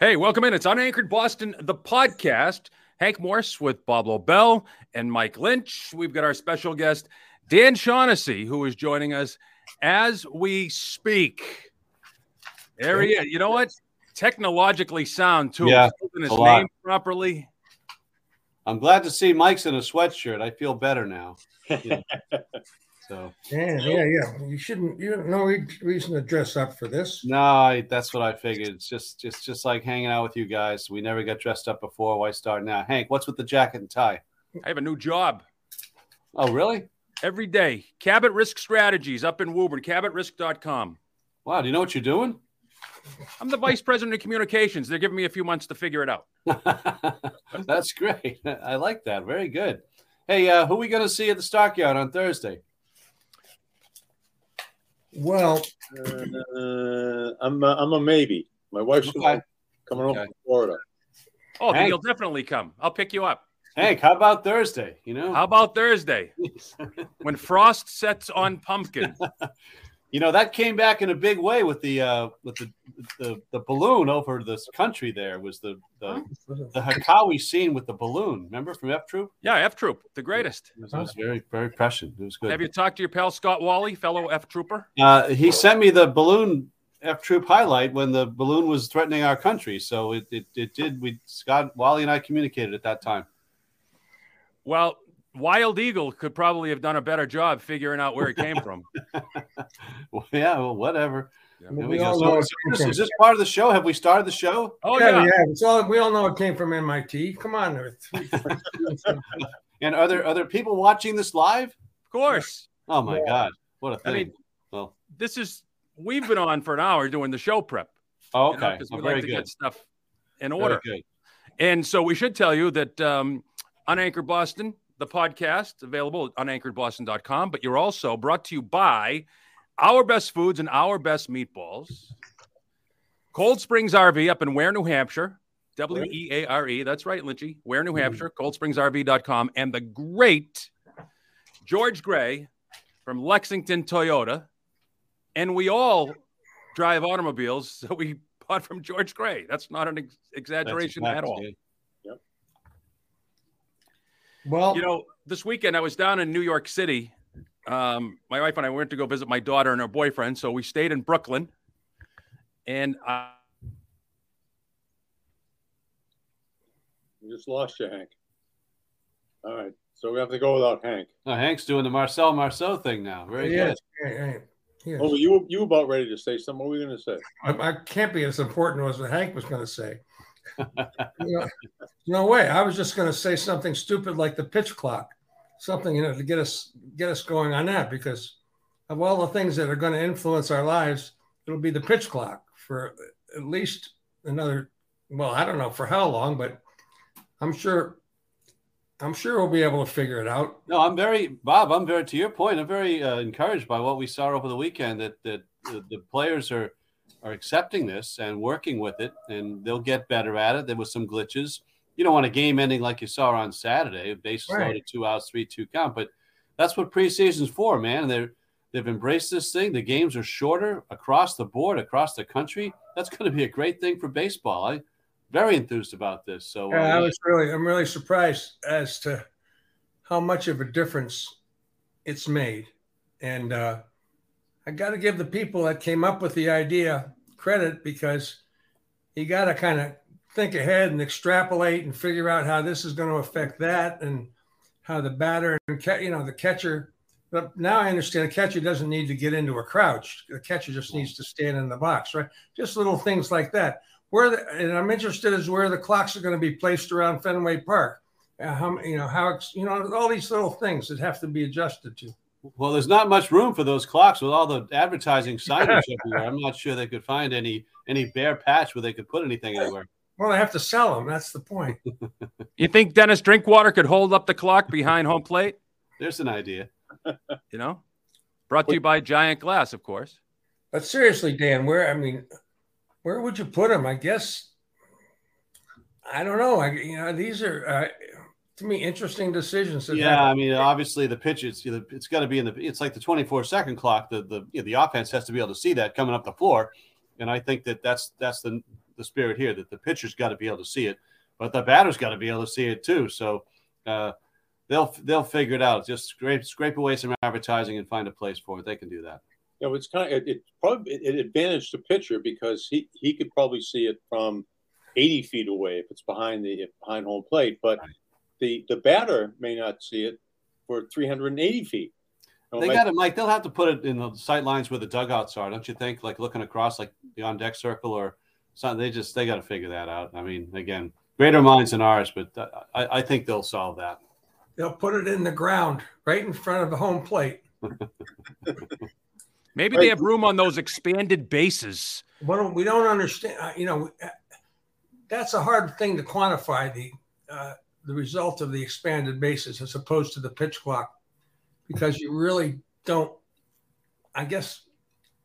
Hey, welcome in. It's Unanchored Boston, the podcast. Hank Morse with Bob Lobel and Mike Lynch. We've got our special guest, Dan Shaughnessy, who is joining us as we speak. There he is. You know what? Technologically sound, too. Yeah, Spelling his a lot. name properly. I'm glad to see Mike's in a sweatshirt. I feel better now. Yeah. So Yeah, yeah, yeah. You shouldn't. You have no reason to dress up for this. no, I, that's what I figured. It's just just just like hanging out with you guys. We never got dressed up before. Why start now? Hank, what's with the jacket and tie? I have a new job Oh, really? every day. Cabot Risk Strategies up in Woburn, cabotrisk.com. Wow. Do you know what you're doing? I'm the vice president of communications. They're giving me a few months to figure it out. that's great. I like that. Very good. Hey, uh, who are we going to see at the Stockyard on Thursday? Well, Uh, I'm a, I'm a maybe. My wife's Okay. coming home Okay. from Florida. Oh, then Hank. you'll definitely come. I'll pick you up. Hank, how about Thursday? You know, How about Thursday when frost sets on pumpkin? you know that came back in a big way with the uh, with the, the the balloon over this country. There was the the, the Hekawi scene with the balloon. Remember from F Troop? Yeah, F Troop, the greatest. It was, it was very very prescient. It was good. Have you talked to your pal Scott Wahle, fellow F Trooper? Uh, he sent me the balloon F Troop highlight when the balloon was threatening our country. So it, it, it did. We Scott Wahle and I communicated at that time. Well, Wild Eagle could probably have done a better job figuring out where it came from. Well, yeah, well, whatever. Yeah. We we go. all So, know is, this, is this part of the show? Have we started the show? Oh yeah, yeah, we have. It's all we all know it came from MIT. Come on, there. Three- And are there are there people watching this live? of course. Oh my Yeah. God, what a thing! mean, well, this is we've been on for an hour doing the show prep. oh, you know, okay, 'cause Oh, we very like to good. get stuff in Very order. good. And so we should tell you that um, Unanchored Boston, the podcast, available at unanchoredboston.com, but you're also brought to you by Our Best Foods and Our Best Meatballs. Cold Springs RV up in Weare, New Hampshire. W E A R E. That's right, Lynchy. Weare, New Hampshire. ColdSpringsRV.com. And the great George Grey from Lexington Toyota. And we all drive automobiles, so we bought from George Grey. That's not an ex- exaggeration at all. Well, You know, this weekend I was down in New York City. Um, my wife and I went to go visit my daughter and her boyfriend, so we stayed in Brooklyn. And I, We just lost you, Hank. All right, so we have to go without Hank. No, Hank's doing the Marcel Marceau thing now. Very good. yes, yeah, yeah, yes. Oh, you you about ready to say something? What were we going to say? I, I can't be as important as what Hank was going to say. You know, no way. I was just going to say something stupid like the pitch clock, something you know to get us get us going on that because of all the things that are going to influence our lives, it'll be the pitch clock for at least another. Well, I don't know for how long, but I'm sure. I'm sure we'll be able to figure it out. No, I'm very Bob. I'm very to your point. I'm very uh, encouraged by what we saw over the weekend. That that the, the players are are accepting this and working with it, and they'll get better at it. There was some glitches. You don't want a game ending like you saw on Saturday, bases Right. loaded, two outs, three two count. But that's what preseason's for, man. They're they've embraced this thing. The games are shorter across the board, across the country. That's going to be a great thing for baseball. I'm very enthused about this. So uh, Yeah, I was really, I'm really surprised as to how much of a difference it's made. And uh, I got to give the people that came up with the idea credit because you got to kind of think ahead and extrapolate and figure out how this is going to affect that and how the batter and you know the catcher. But now I understand the catcher doesn't need to get into a crouch. The catcher just needs to stand in the box, right? Just little things like that where the, and I'm interested is where the clocks are going to be placed around Fenway Park. Uh, how you know how you know all these little things that have to be adjusted to. Well, there's not much room for those clocks with all the advertising signage everywhere. I'm not sure they could find any any bare patch where they could put anything anywhere. Well, they have to sell them. That's the point. you think Dennis Drinkwater could hold up the clock behind home plate? There's an idea. You know, brought to you by Giant Glass, of course. But seriously, Dan, where I mean, where would you put them? I guess I don't know. I you know these are uh, to me interesting decisions. Yeah, have- I mean, obviously the pitch it's it's got to be in the it's like the 24 second clock. The the you know, the offense has to be able to see that coming up the floor, and I think that that's that's the the spirit here that the pitcher's got to be able to see it, but the batter's got to be able to see it too. So uh, they'll they'll figure it out. Just scrape scrape away some advertising and find a place for it. They can do that. You know, it's kind of it, it probably it advantage the pitcher because he he could probably see it from 80 feet away if it's behind the behind home plate, but right. The the batter may not see it for 380 feet. They got it, Mike. They'll have to put it in the sight lines where the dugouts are, don't you think? Like looking across, like the on deck circle or something. They just they got to figure that out. I mean, again, greater minds than ours, but I, I think they'll solve that. They'll put it in the ground right in front of the home plate. Maybe right. they have room on those expanded bases. Well, we don't understand. Uh, you know, uh, that's a hard thing to quantify the uh, the result of the expanded bases as opposed to the pitch clock because you really don't i guess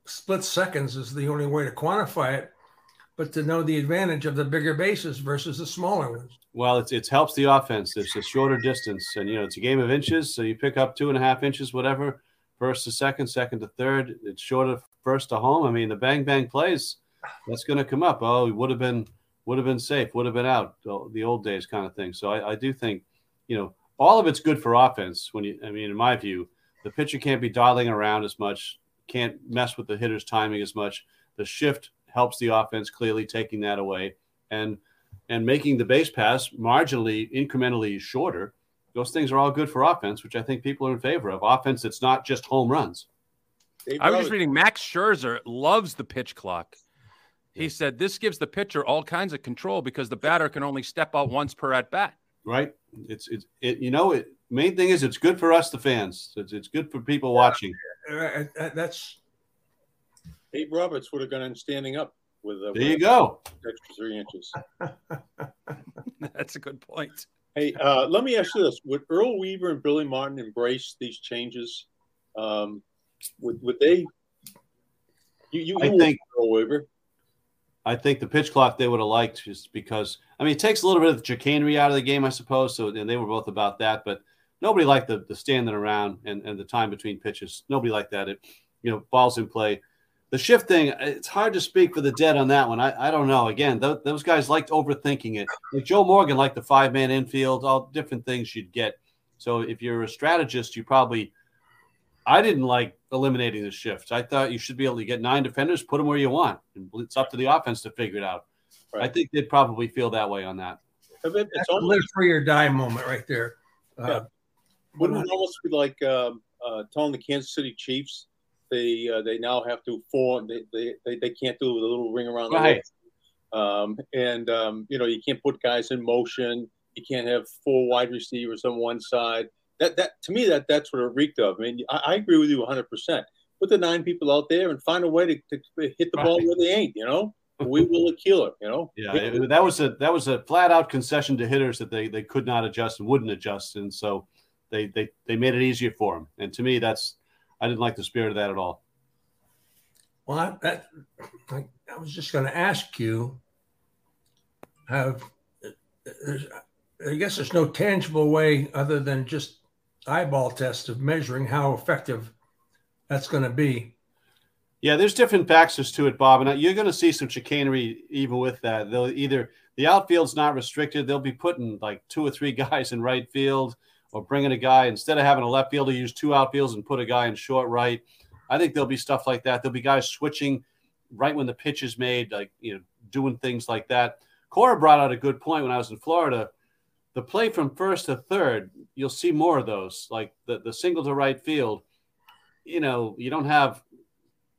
split seconds is the only way to quantify it but to know the advantage of the bigger bases versus the smaller ones. Well it's, it helps the offense. It's a shorter distance and you know it's a game of inches so you pick up two and a half inches whatever first to second second to third it's shorter first to home. I mean the bang bang plays that's going to come up. Oh it would have been would have been safe would have been out the old days kind of thing so I, I do think you know all of it's good for offense. When you, I mean, in my view, the pitcher can't be dialing around as much, can't mess with the hitter's timing as much. The shift helps the offense clearly, taking that away and and making the base pass marginally, incrementally shorter. Those things are all good for offense, which I think people are in favor of. Offense that's not just home runs. I was just reading Max Scherzer loves the pitch clock. He said this gives the pitcher all kinds of control because the batter can only step out once per at bat right? It's it's it, you know it. Main thing is it's good for us, the fans. It's, it's good for people watching. Uh, that's Dave Roberts would have gone in standing up with. Uh, there you go. Extra three inches. that's a good point. Hey, uh, let me ask you this: Would Earl Weaver and Billy Martin embrace these changes? Um, would would they? You, you, you I think Earl Weaver. I think the pitch clock they would have liked just because I mean it takes a little bit of the chicanery out of the game, I suppose. So and they were both about that, but nobody liked the, the standing around and, and the time between pitches. Nobody liked that. It you know, balls in play. The shift thing, it's hard to speak for the dead on that one. I, I don't know. Again, th- those guys liked overthinking it. Like Joe Morgan liked the five man infield, all different things you'd get. So if you're a strategist, you probably I didn't like eliminating the shifts. I thought you should be able to get nine defenders, put them where you want, and it's up to the offense to figure it out. Right. I think they'd probably feel that way on that. It's That's almost, a live free or die moment right there. Uh, yeah. Uh, Wouldn't it almost be like um, uh, telling the Kansas City Chiefs they uh, they now have to form they, they, they, they can't do the little ring around right. the um, and um, you know you can't put guys in motion. You can't have four wide receivers on one side that that to me that that's what it reeked of. I mean, I, I agree with you 100. percent Put the nine people out there and find a way to, to hit the ball where they ain't. You know, we will kill it. You know. Yeah, it, that was a that was a flat out concession to hitters that they they could not adjust and wouldn't adjust, and so they they they made it easier for them. And to me, that's I didn't like the spirit of that at all. Well, I, that I, I was just going to ask you. Have uh, I guess there's no tangible way other than just eyeball test of measuring how effective that's going to be. Yeah, there's different factors to it, Bob, and you're going to see some chicanery even with that. They'll either the outfield's not restricted; they'll be putting like two or three guys in right field, or bringing a guy instead of having a left fielder use two outfields and put a guy in short right. I think there'll be stuff like that. There'll be guys switching right when the pitch is made, like you know, doing things like that. Cora brought out a good point when I was in Florida the play from first to third, you'll see more of those, like the, the single to right field. You know, you don't have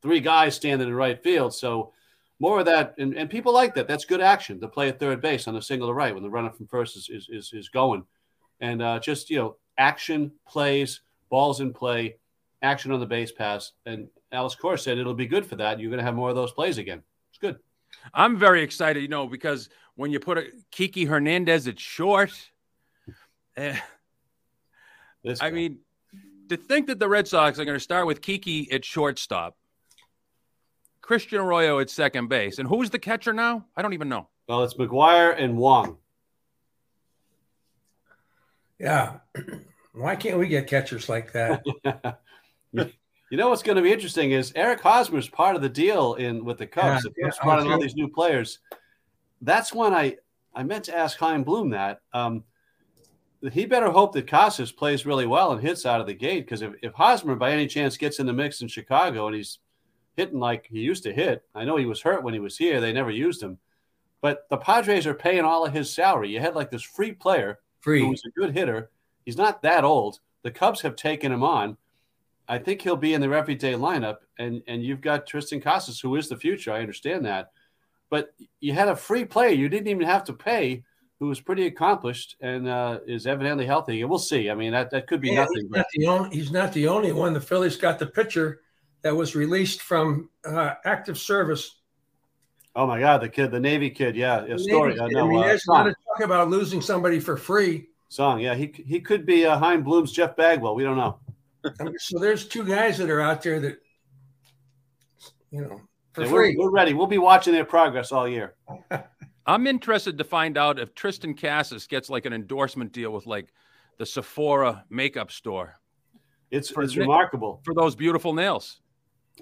three guys standing in right field. So more of that, and, and people like that. That's good action to play at third base on a single to right when the runner from first is, is, is, is going. And uh, just, you know, action plays, balls in play, action on the base pass. And Alex Cora said it'll be good for that. You're going to have more of those plays again. It's good. I'm very excited, you know, because when you put a Kiki Hernandez at short, eh, I mean, to think that the Red Sox are going to start with Kiki at shortstop, Christian Arroyo at second base, and who's the catcher now? I don't even know. Well, it's McGuire and Wong. Yeah. Why can't we get catchers like that? You know what's going to be interesting is Eric Hosmer is part of the deal in with the Cubs. Yeah, the brought in all these new players, that's when I I meant to ask Chaim Bloom that. Um, he better hope that Casas plays really well and hits out of the gate because if, if Hosmer by any chance gets in the mix in Chicago and he's hitting like he used to hit, I know he was hurt when he was here. They never used him, but the Padres are paying all of his salary. You had like this free player Free. who was a good hitter. He's not that old. The Cubs have taken him on. I think he'll be in their everyday lineup, and and you've got Triston Casas, who is the future. I understand that, but you had a free player you didn't even have to pay, who was pretty accomplished and uh, is evidently healthy. And we'll see. I mean, that, that could be Yeah, nothing. he's, not the only, he's not the only one. The Phillies got the pitcher that was released from uh, active service. Oh my God, the kid, the Navy kid, yeah, yeah story. I Uh, no, mean, uh, there's not song, talk about losing somebody for free. song, yeah, he he could be uh, Chaim Bloom's Jeff Bagwell. We don't know. I mean, so there's two guys that are out there that, you know, for Yeah, free. we're, we're ready. We'll be watching their progress all year. I'm interested to find out if Triston Casas gets like an endorsement deal with like the Sephora makeup store It's For it's Nick- remarkable. for those beautiful nails.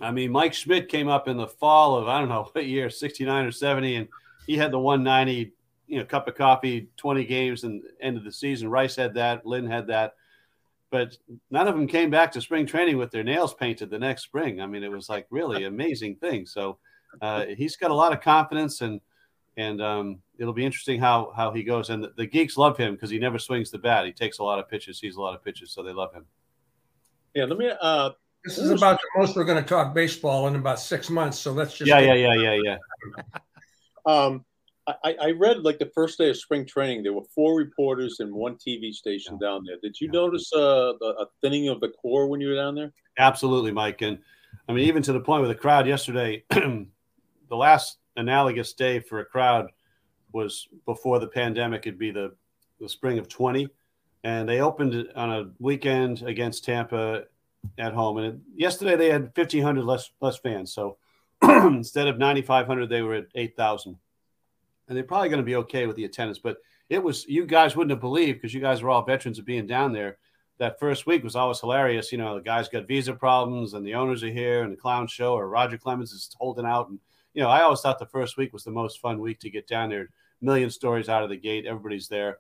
I mean, Mike Schmidt came up in the fall of I don't know what year, sixty nine or seventy, and he had the one ninety, you know, cup of coffee, twenty games, and end of the season. Rice had that, Lynn had that, but none of them came back to spring training with their nails painted the next spring. I mean, it was like really amazing thing. So uh, he's got a lot of confidence, and and um, it'll be interesting how how he goes. And the, the geeks love him because he never swings the bat. He takes a lot of pitches, sees a lot of pitches, so they love him. Yeah, let me. Uh, This is about the most we're going to talk baseball in about six months. So let's just Yeah, yeah, yeah, yeah, yeah. um, I, I read like the first day of spring training, there were four reporters and one TV station down there. Did you Yeah. notice uh, a thinning of the core when you were down there? Absolutely, Mike. And I mean, even to the point with the crowd yesterday, the last analogous day for a crowd was before the pandemic. It'd be the, the spring of 20. And they opened on a weekend against Tampa at home. And it, yesterday they had 1,500 less, less fans. So instead of 9,500, they were at 8,000. And they're probably going to be okay with the attendance. But it was, you guys wouldn't have believed because you guys were all veterans of being down there that first week was always hilarious. You know, the guys got visa problems and the owners are here and the clown show or Roger Clemens is holding out. And, you know, I always thought the first week was the most fun week to get down there. Million stories out of the gate. Everybody's there.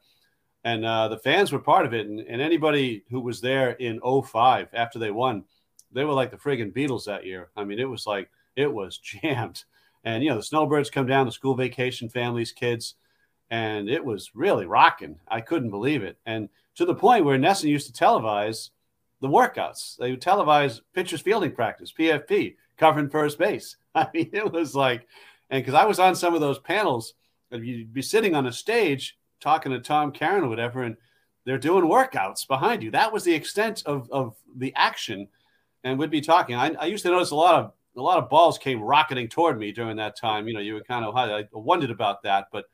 And uh, the fans were part of it. And, and anybody who was there in 05 after they won, they were like the friggin' Beatles that year. I mean, it was like, it was jammed. And, you know, the snowbirds come down, the school vacation families, kids, and it was really rocking. I couldn't believe it. And to the point where NESN used to televise the workouts. They would televise pitchers fielding practice, PFP, covering first base. I mean, it was like, and because I was on some of those panels, you'd be sitting on a stage talking to Tom Caron or whatever, and they're doing workouts behind you. That was the extent of, of the action. And we'd be talking. I, I used to notice a lot of a lot of balls came rocketing toward me during that time. You know, you were kind of I wondered about that, but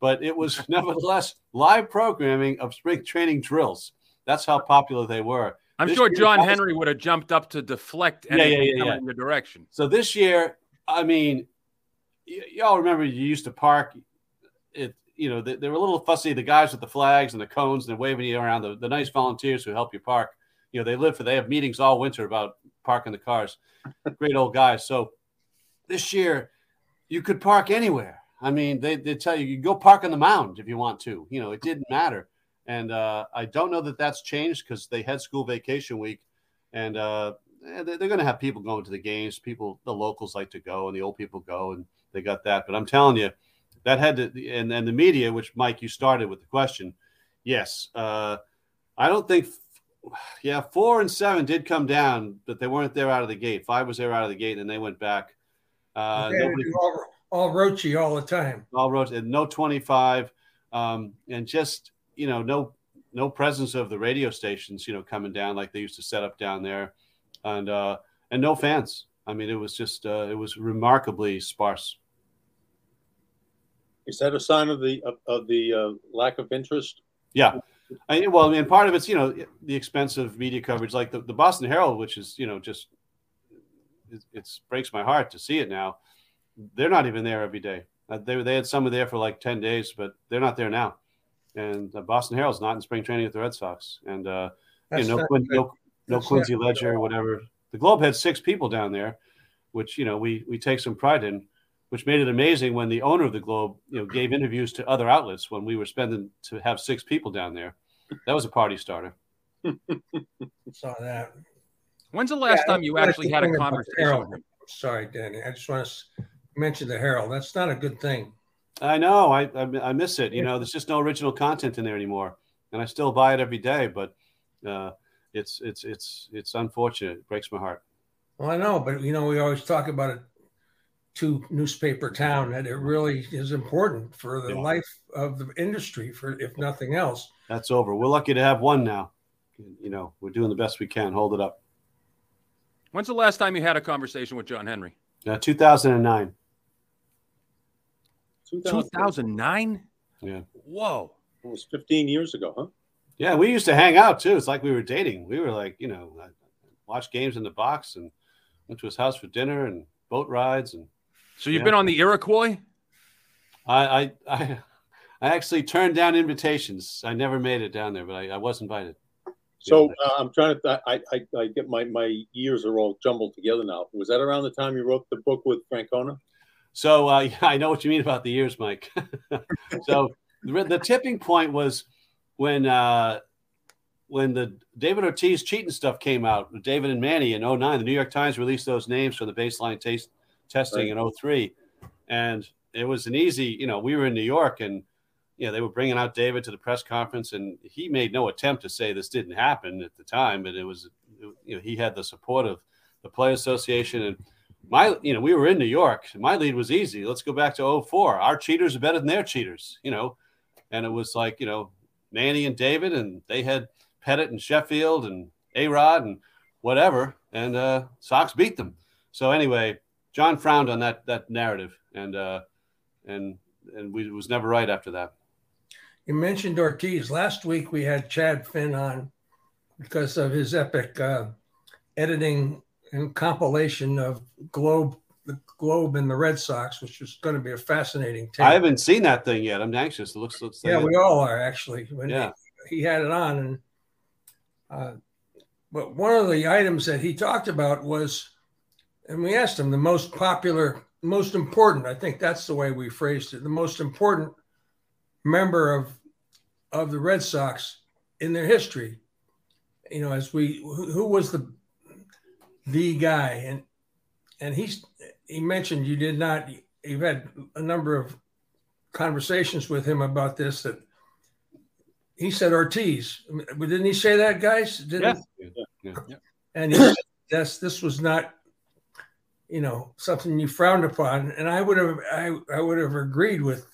but it was nevertheless live programming of spring training drills. That's how popular they were. I'm This sure John guys- Henry would have jumped up to deflect Yeah, yeah, yeah, coming yeah. in your direction. So this year, I mean, y- y'all remember you used to park. It you know they, they were a little fussy. The guys with the flags and the cones and they're waving you around. The, the nice volunteers who help you park. You know they live for. They have meetings all winter about parking the cars. Great old guys. So this year, you could park anywhere. I mean, they they tell you you go park on the mound if you want to. You know, it didn't matter. And uh, I don't know that that's changed because they had school vacation week, and uh, eh, they- they're going to have people going to the games. People, the locals like to go, and the old people go, and they got that. But I'm telling you, that had to, and and the media, which Mike, you started with the question. Yes, uh, I don't think. Yeah, four and seven did come down, but they weren't there out of the gate. Five was there out of the gate, and they went back. Uh, Okay, nobody- all, all roachy all the time. all roads and no 25 um, and just you know no no presence of the radio stations you know coming down like they used to set up down there and uh and no fans i mean it was just uh, it was remarkably sparse Is that a sign of the of, of the uh, lack of interest? yeah I, well and part of it's you know the expensive media coverage like the, the boston herald which is you know just it it's breaks my heart to see it now. They're not even there every day. Uh, they, they had some there for like 10 days but they're not there now. And the boston herald's not in spring training with the red sox. And uh you know, no, Quin- no, no Quincy Ledger or whatever. The Globe had six people down there, which you know we we take some pride in. Which made it amazing when the owner of the Globe, you know, gave interviews to other outlets when we were spending to have six people down there. That was a party starter. Saw that. When's the last Yeah, time you actually had a conversation Harold. with him? Sorry, Danny. I just want to mention the Herald. That's not a good thing. I know. I, I I miss it. You know, there's just no original content in there anymore, and I still buy it every day. But uh, it's it's it's it's unfortunate. It breaks my heart. Well, I know, but you know, we always talk about it to newspaper town that it really is important for the Yeah. life of the industry, for if nothing else. That's over. We're lucky to have one now. You know, we're doing the best we can. Hold it up. When's the last time you had a conversation with John Henry? Uh, 2009 2009 Yeah. Whoa. It was 15 years ago, huh? Yeah, we used to hang out too. It's like we were dating. We were like, you know, watch games in the box and went to his house for dinner and boat rides. And So you've Yeah. been on the Iroquois? I, I, I, I actually turned down invitations. I never made it down there, but I, I was invited. So uh, I'm trying to. I, I I get my my years are all jumbled together now. Was that around the time you wrote the book with Francona? So uh, yeah, I know what you mean about the years, Mike. so the, the tipping point was when uh, when the David Ortiz cheating stuff came out. David and Manny in 09, the New York Times released those names for the baseline taste testing in 03. and it was an easy. You know, we were in New York, and you know they were bringing out David to the press conference, and he made no attempt to say this didn't happen at the time, but it was you know he had the support of the Play Association. And my you know we were in new york. My lead was easy. Let's go back to 04 our cheaters are better than their cheaters you know? And it was like you know manny and david and they had pettit and sheffield and a rod and whatever. And uh sox beat them. So anyway john frowned on that that narrative and uh and and we was never right after that You mentioned Ortiz. Last week we had Chad Finn on because of his epic uh, editing and compilation of Globe, the Globe and the Red Sox, which is going to be a fascinating tape. i haven't seen that thing yet i'm anxious it looks looks yeah, we all are actually. When Yeah. he, he had it on, and uh, but one of the items that he talked about was, and we asked him the most popular, most important. I think that's the way we phrased it. The most important member of of the Red Sox in their history. You know, as we who, who was the the guy, and and he's he mentioned you did not. You've had a number of conversations with him about this that he said Ortiz. But Didn't he say that, guys? Didn't yeah. yeah. And he said, yes, this was not, you know, something you frowned upon. And I would have, I, I would have agreed with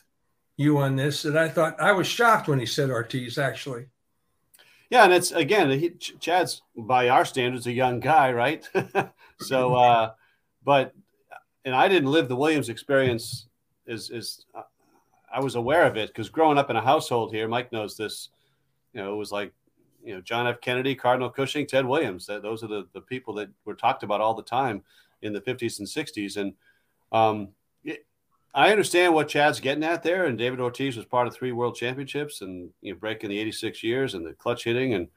you on this. And I thought I was shocked when he said Ortiz. Actually, Yeah, and it's again, he, Ch- Chad's by our standards a young guy, right? so, uh, but and I didn't live the Williams experience. Is is uh, I was aware of it because growing up in a household here, Mike knows this. You know, it was like you know John F. Kennedy, Cardinal Cushing, Ted Williams. That, those are the the people that were talked about all the time in the 50s and 60s. And um, I understand what Chad's getting at there. And David Ortiz was part of three World Championships and you know breaking the 86 years and the clutch hitting and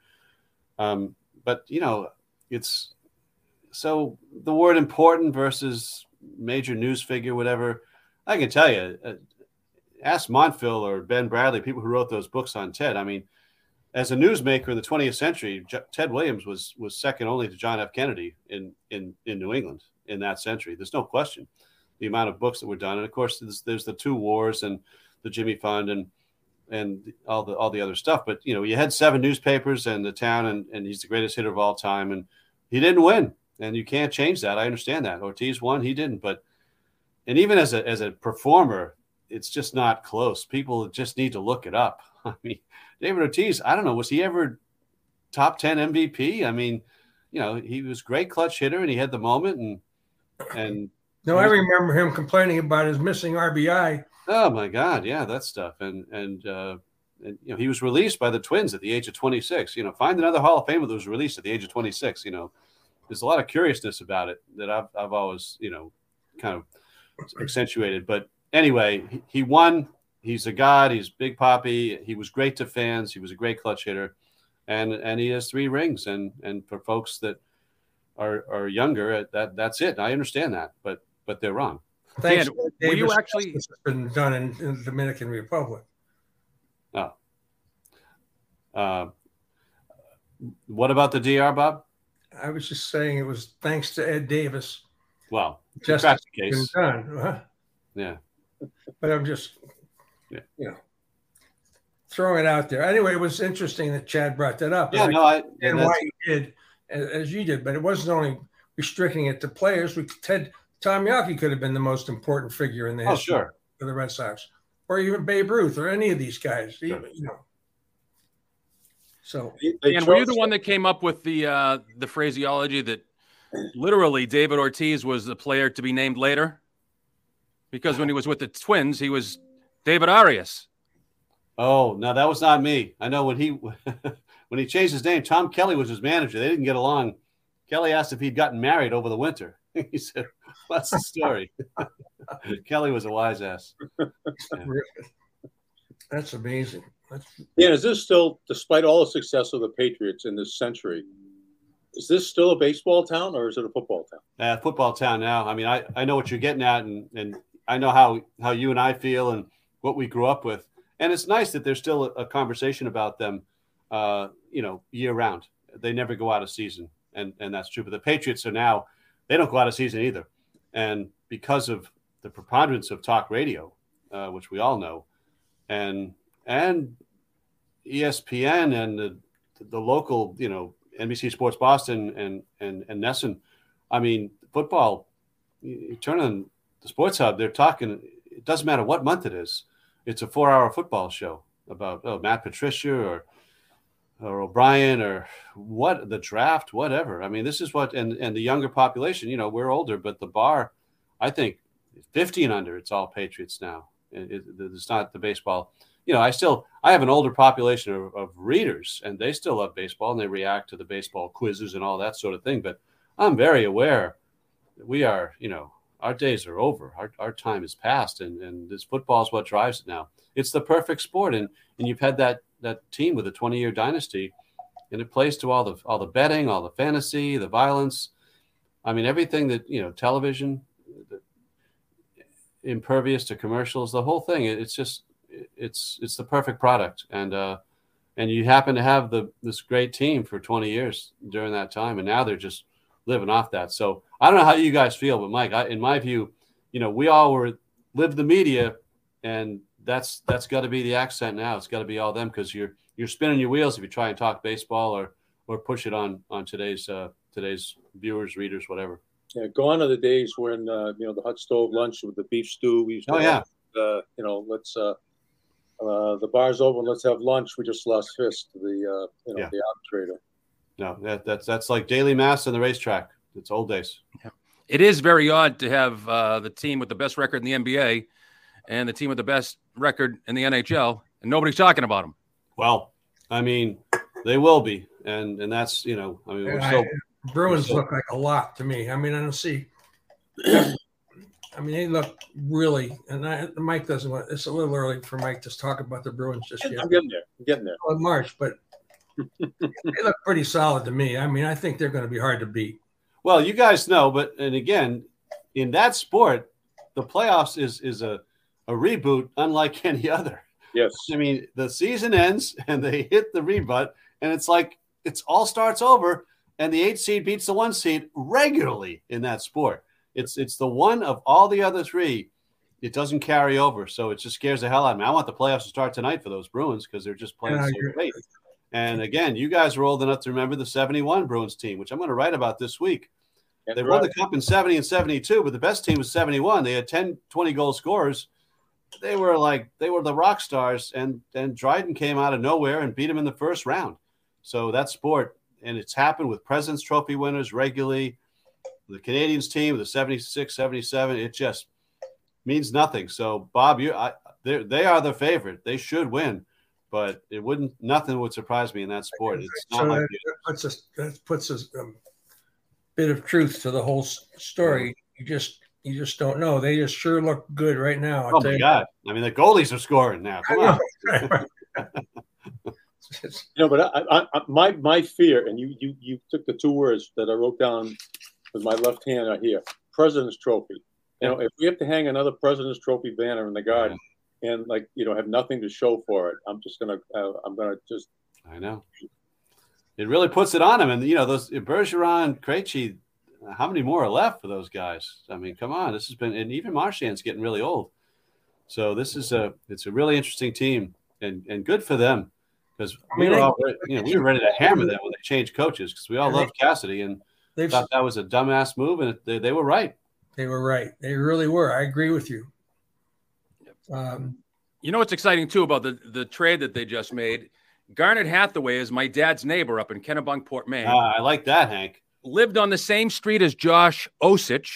um, but you know it's so the word important versus major news figure, whatever. I can tell you, uh, ask Montville or Ben Bradlee, people who wrote those books on Ted. I mean, as a newsmaker in the 20th century, J- Ted Williams was was second only to John F. Kennedy in in in New England in that century. There's no question. The amount of books that were done, and of course, there's, there's the two wars and the Jimmy Fund and and all the all the other stuff. But you know, you had seven newspapers and the town, and and he's the greatest hitter of all time, and he didn't win, and you can't change that. I understand that. Ortiz won, he didn't, but and even as a as a performer, it's just not close. People just need to look it up. I mean, David Ortiz, I don't know, was he ever top 10 MVP? I mean, you know, he was great clutch hitter and he had the moment and and no, I remember him complaining about his missing RBI. oh my god, yeah, that stuff. And and uh and, you know, he was released by the Twins at the age of 26. You know, find another Hall of Famer that was released at the age of 26. You know, there's a lot of curiousness about it that I've, I've always, you know, kind of accentuated. But anyway, he, he won. He's a god. He's Big Poppy. He was great to fans. He was a great clutch hitter, and and he has three rings. And and for folks that are are younger, uh, that that's it. I understand that, but but they're wrong. Thanks, Dan, were Davis, you actually- this has been done in, in the Dominican Republic. Uh, what about the DR, Bob? I was just saying it was thanks to Ed Davis. Well, Justice that's the been case. done. Huh? Yeah. But I'm just, Yeah. you know, throwing it out there. Anyway, it was interesting that Chad brought that up. Yeah, and no, I, and why he did as, as you did, but it wasn't only restricting it to players. We Ted Tom Yawkey could have been the most important figure in the oh, history sure. of the Red Sox, or even Babe Ruth, or any of these guys. Sure. Even, you know. So They And were you chose- the one that came up with the uh, the phraseology that literally David Ortiz was the player to be named later? Because when he was with the Twins, he was David Arias. Oh, no, that was not me. I know when he when he changed his name, Tom Kelly was his manager. They didn't get along. Kelly asked if he'd gotten married over the winter. he said, "What's the story?" Kelly was a wise ass. that's amazing. That's, Dan, is this still, despite all the success of the Patriots in this century, is this still a baseball town or is it a football town? uh, football town now. I mean, I, I know what you're getting at, and, and I know how, how you and I feel and what we grew up with. And it's nice that there's still a, a conversation about them, uh, you know, year round. They never go out of season, and, and that's true. But the Patriots are now, they don't go out of season either. And because of the preponderance of talk radio, uh, which we all know, and and ESPN and the, the local, you know, NBC Sports Boston and and and NESN, I mean, football. You, you turn on the Sports Hub, they're talking. It doesn't matter what month it is. It's a four-hour football show about oh, Matt Patricia or or O'Brien or what the draft, whatever. I mean, this is what and and the younger population. You know, we're older, but the bar, I think, fifty and under, it's all Patriots now. It, it, it's not the baseball. You know, I still I have an older population of, of readers, and they still love baseball and they react to the baseball quizzes and all that sort of thing. But I'm very aware we are, you know, our days are over. Our, our time is past, and, and this football is what drives it now. It's the perfect sport, and and you've had that that team with a 20 year dynasty, and it plays to all the all the betting, all the fantasy, the violence. I mean, everything that you know, television, the, impervious to commercials, the whole thing. It, it's just it's it's the perfect product, and uh, and you happen to have the this great team for 20 years during that time, and now they're just living off that. So I don't know how you guys feel, but Mike, I, in my view, you know, we all were live the media, and that's that's got to be the accent now. It's got to be all them because you're you're spinning your wheels if you try and talk baseball or or push it on on today's uh, today's viewers, readers, whatever. Yeah, gone are the days when uh, you know the hot stove lunch with the beef stew. We used to Oh, yeah. uh, you know, let's uh, uh, the bar's open. Let's have lunch. We just lost fist to the uh, you know Yeah. the arbitrator. No, that, that's that's like daily mass on the racetrack. It's old days. It is very odd to have uh, the team with the best record in the NBA and the team with the best record in the NHL, and nobody's talking about them. Well, I mean, they will be, and and that's you know, I mean, we're I- so Bruins So- look like a lot to me. I mean, I don't see. I mean, they look really, and I, Mike doesn't want. It's a little early for Mike to talk about the Bruins just yet. I'm getting there. I'm getting there. in March, but they look pretty solid to me. I mean, I think they're going to be hard to beat. well. You guys know, but and again, in that sport, the playoffs is is a a reboot unlike any other. Yes. I mean, the season ends and they hit the rebut, and it's like it's all starts over, and the eight seed beats the one seed regularly in that sport. It's it's the one of all the other three. It doesn't carry over, so it just scares the hell out of me. I want the playoffs to start tonight for those Bruins because they're just playing Yeah, so agree. great. And again, you guys are old enough to remember the '71 Bruins team, which I'm going to write about this week. That's They won right. the cup in 70 and 72, but the best team was 71. They had 10, 20 goal scorers. They were like, they were the rock stars. And and Dryden came out of nowhere and beat them in the first round. So that sport, and it's happened with President's Trophy winners regularly. The Canadiens team, the 76, 77, it just means nothing. So, Bob, you, I, they are the favorite. They should win, but it wouldn't, nothing would surprise me in that sport. It's not So like that, that puts us that puts us a bit of truth to the whole s- story. You just you just don't know. They just sure look good right now. I'll Oh tell my you. God! I mean, the goalies are scoring now. I Come on. know. It's- You know, but I, I, I, my my fear, and you you you took the two words that I wrote down with my left hand right here: President's Trophy. You know, if we have to hang another President's Trophy banner in the garden and like you know have nothing to show for it, I'm just gonna uh, I'm gonna just. I know. It really puts it on him, and you know those Bergeron, Krejci. How many more are left for those guys? I mean, come on, this has been, and even Marchand's getting really old. So this is a it's a really interesting team, and and good for them because we were all you know we were ready to hammer them when they changed coaches because we all loved Cassidy and they thought that was a dumbass move, and they, they were right. They were right. They really were. I agree with you. Um, you know what's exciting too about the the trade that they just made? Garnet Hathaway is my dad's neighbor up in Kennebunkport, Maine. Uh, I like that, Hank. Lived on the same street as Josh Osich,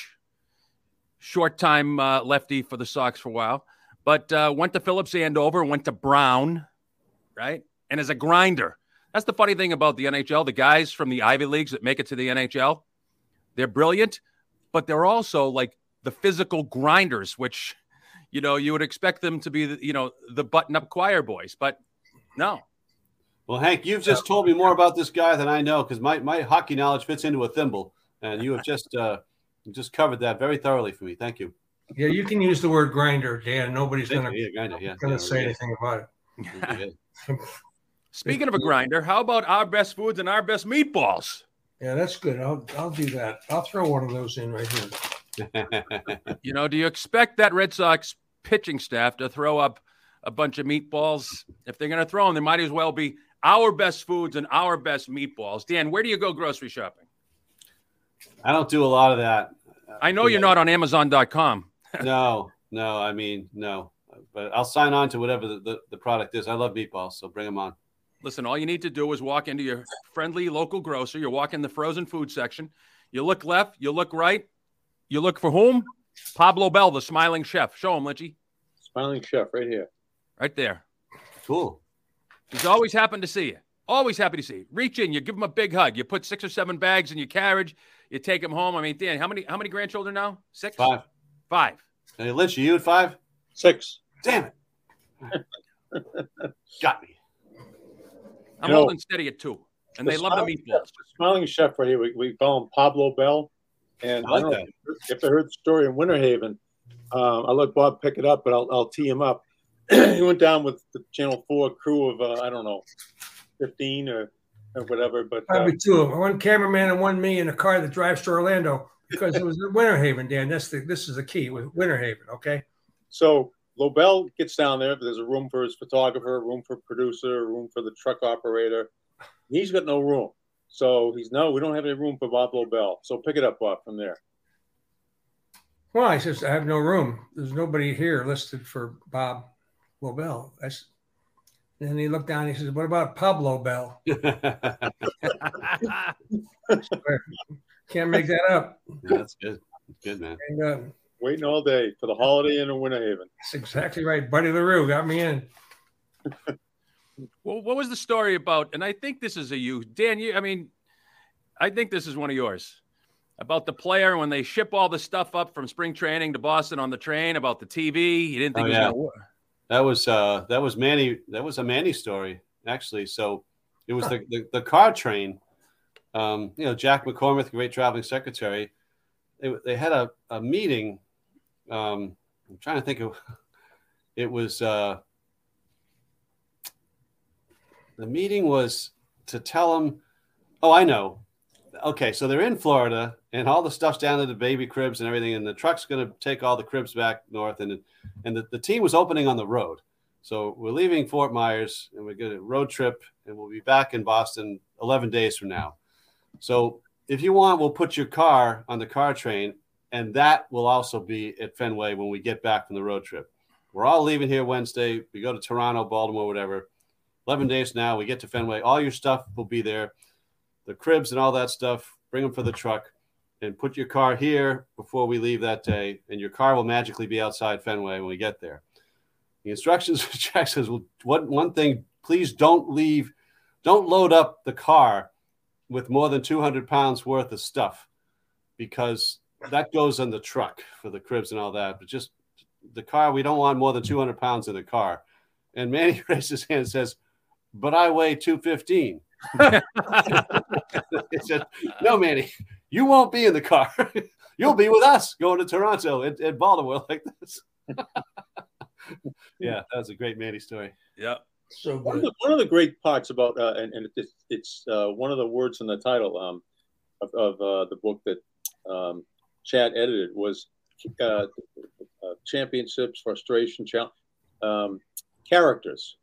short time uh, lefty for the Sox for a while, but uh, went to Phillips Andover, went to Brown, right? And as a grinder. That's the funny thing about the NHL. The guys from the Ivy Leagues that make it to the NHL, they're brilliant, but they're also like the physical grinders, which, you know, you would expect them to be, the, you know, the button up choir boys, but no, well, Hank, you've just told me more about this guy than I know because my, my hockey knowledge fits into a thimble, and you have just uh, just covered that very thoroughly for me. Thank you. Yeah, you can use the word grinder, Dan. Nobody's Thank gonna, yeah, grinder, yeah, gonna yeah, say yeah. anything about it. Speaking of a grinder, how about our best foods and our best meatballs? Yeah, that's good. I'll I'll do that. I'll throw one of those in right here. You know, do you expect that Red Sox pitching staff to throw up a bunch of meatballs? If they're going to throw them, they might as well be our best foods and our best meatballs. Dan, where do you go grocery shopping? I don't do a lot of that. I know you're not on Amazon.com. no, no. I mean, no. But I'll sign on to whatever the, the, the product is. I love meatballs, so bring them on. Listen, all you need to do is walk into your friendly local grocer. You walk in the frozen food section. You look left, you look right. You look for whom? Pablo Bell, the smiling chef. Show him, Lynchy. Smiling chef right here. Right there. Cool. He's always happy to see you. Always happy to see you. Reach in, you give him a big hug. You put six or seven bags in your carriage. You take him home. I mean, Dan, how many how many grandchildren now? Six? Five. Five. Hey, Lynch, are you at five? Six. Damn it. Got me. I'm You know, holding steady at two. And the they love the smiling meatballs. chef- Smiling chef right here. We, we call him Pablo Bell. And I I, like don't that. know if you heard the story in Winter Haven. Um, I'll let Bob pick it up, but I'll, I'll tee him up. he went down with the Channel 4 crew of, uh, I don't know, 15 or, or whatever. But uh, Probably two of them. One cameraman and one me in a car that drives to Orlando because it was in Winter Haven, Dan. That's the this is the key with Winter Haven. Okay. So Lobel gets down there. There's a room for his photographer, a room for producer, a room for the truck operator. He's got no room. So he's no, we don't have any room for Bob Lobel. So pick it up, Bob, from there. Well, I says I have no room. There's nobody here listed for Bob Lobel. That's and then he looked down. And he says, "What about Pablo Bell? Can't make that up." Yeah, That's good. Good, man. And uh, Waiting all day for the Holiday Inn in Winter Haven. that's exactly right. Buddy LaRue got me in. well, what was the story about? And I think this is a you. Dan, you I mean, I think this is one of yours. About the player when they ship all the stuff up from spring training to Boston on the train about the TV. You didn't think Oh, it was yeah. gonna work. That was uh that was Manny that was a Manny story actually. So it was the, the, the car train. Um, you know, Jack McCormick, great traveling secretary. They, they had a, a meeting. Um, I'm trying to think of it was uh the meeting was to tell them oh I know. Okay, so they're in Florida and all the stuff's down to the baby cribs and everything, and the truck's gonna take all the cribs back north and and the, the team was opening on the road. So we're leaving Fort Myers and we're going to road trip and we'll be back in Boston 11 days from now. So if you want, we'll put your car on the car train and that will also be at Fenway when we get back from the road trip. We're all leaving here Wednesday. We go to Toronto, Baltimore, whatever. 11 days now, we get to Fenway. All your stuff will be there. The cribs and all that stuff, bring them for the truck and put your car here before we leave that day, and your car will magically be outside Fenway when we get there. The instructions Jack says, well, one, one thing, please don't leave, don't load up the car with more than 200 pounds worth of stuff because that goes on the truck for the cribs and all that. But just the car, we don't want more than 200 pounds in the car. And Manny raises his hand and says, but I weigh 215. he said, no, Manny, you won't be in the car. You'll be with us going to Toronto and, and Baltimore like this. yeah, that was a great Manny story. Yeah. So One of, the, one of the great parts about uh, and, and it's, it's uh, one of the words in the title um, of, of uh, the book that um, Chad edited was uh, uh, championships, frustration, challenge, um, characters.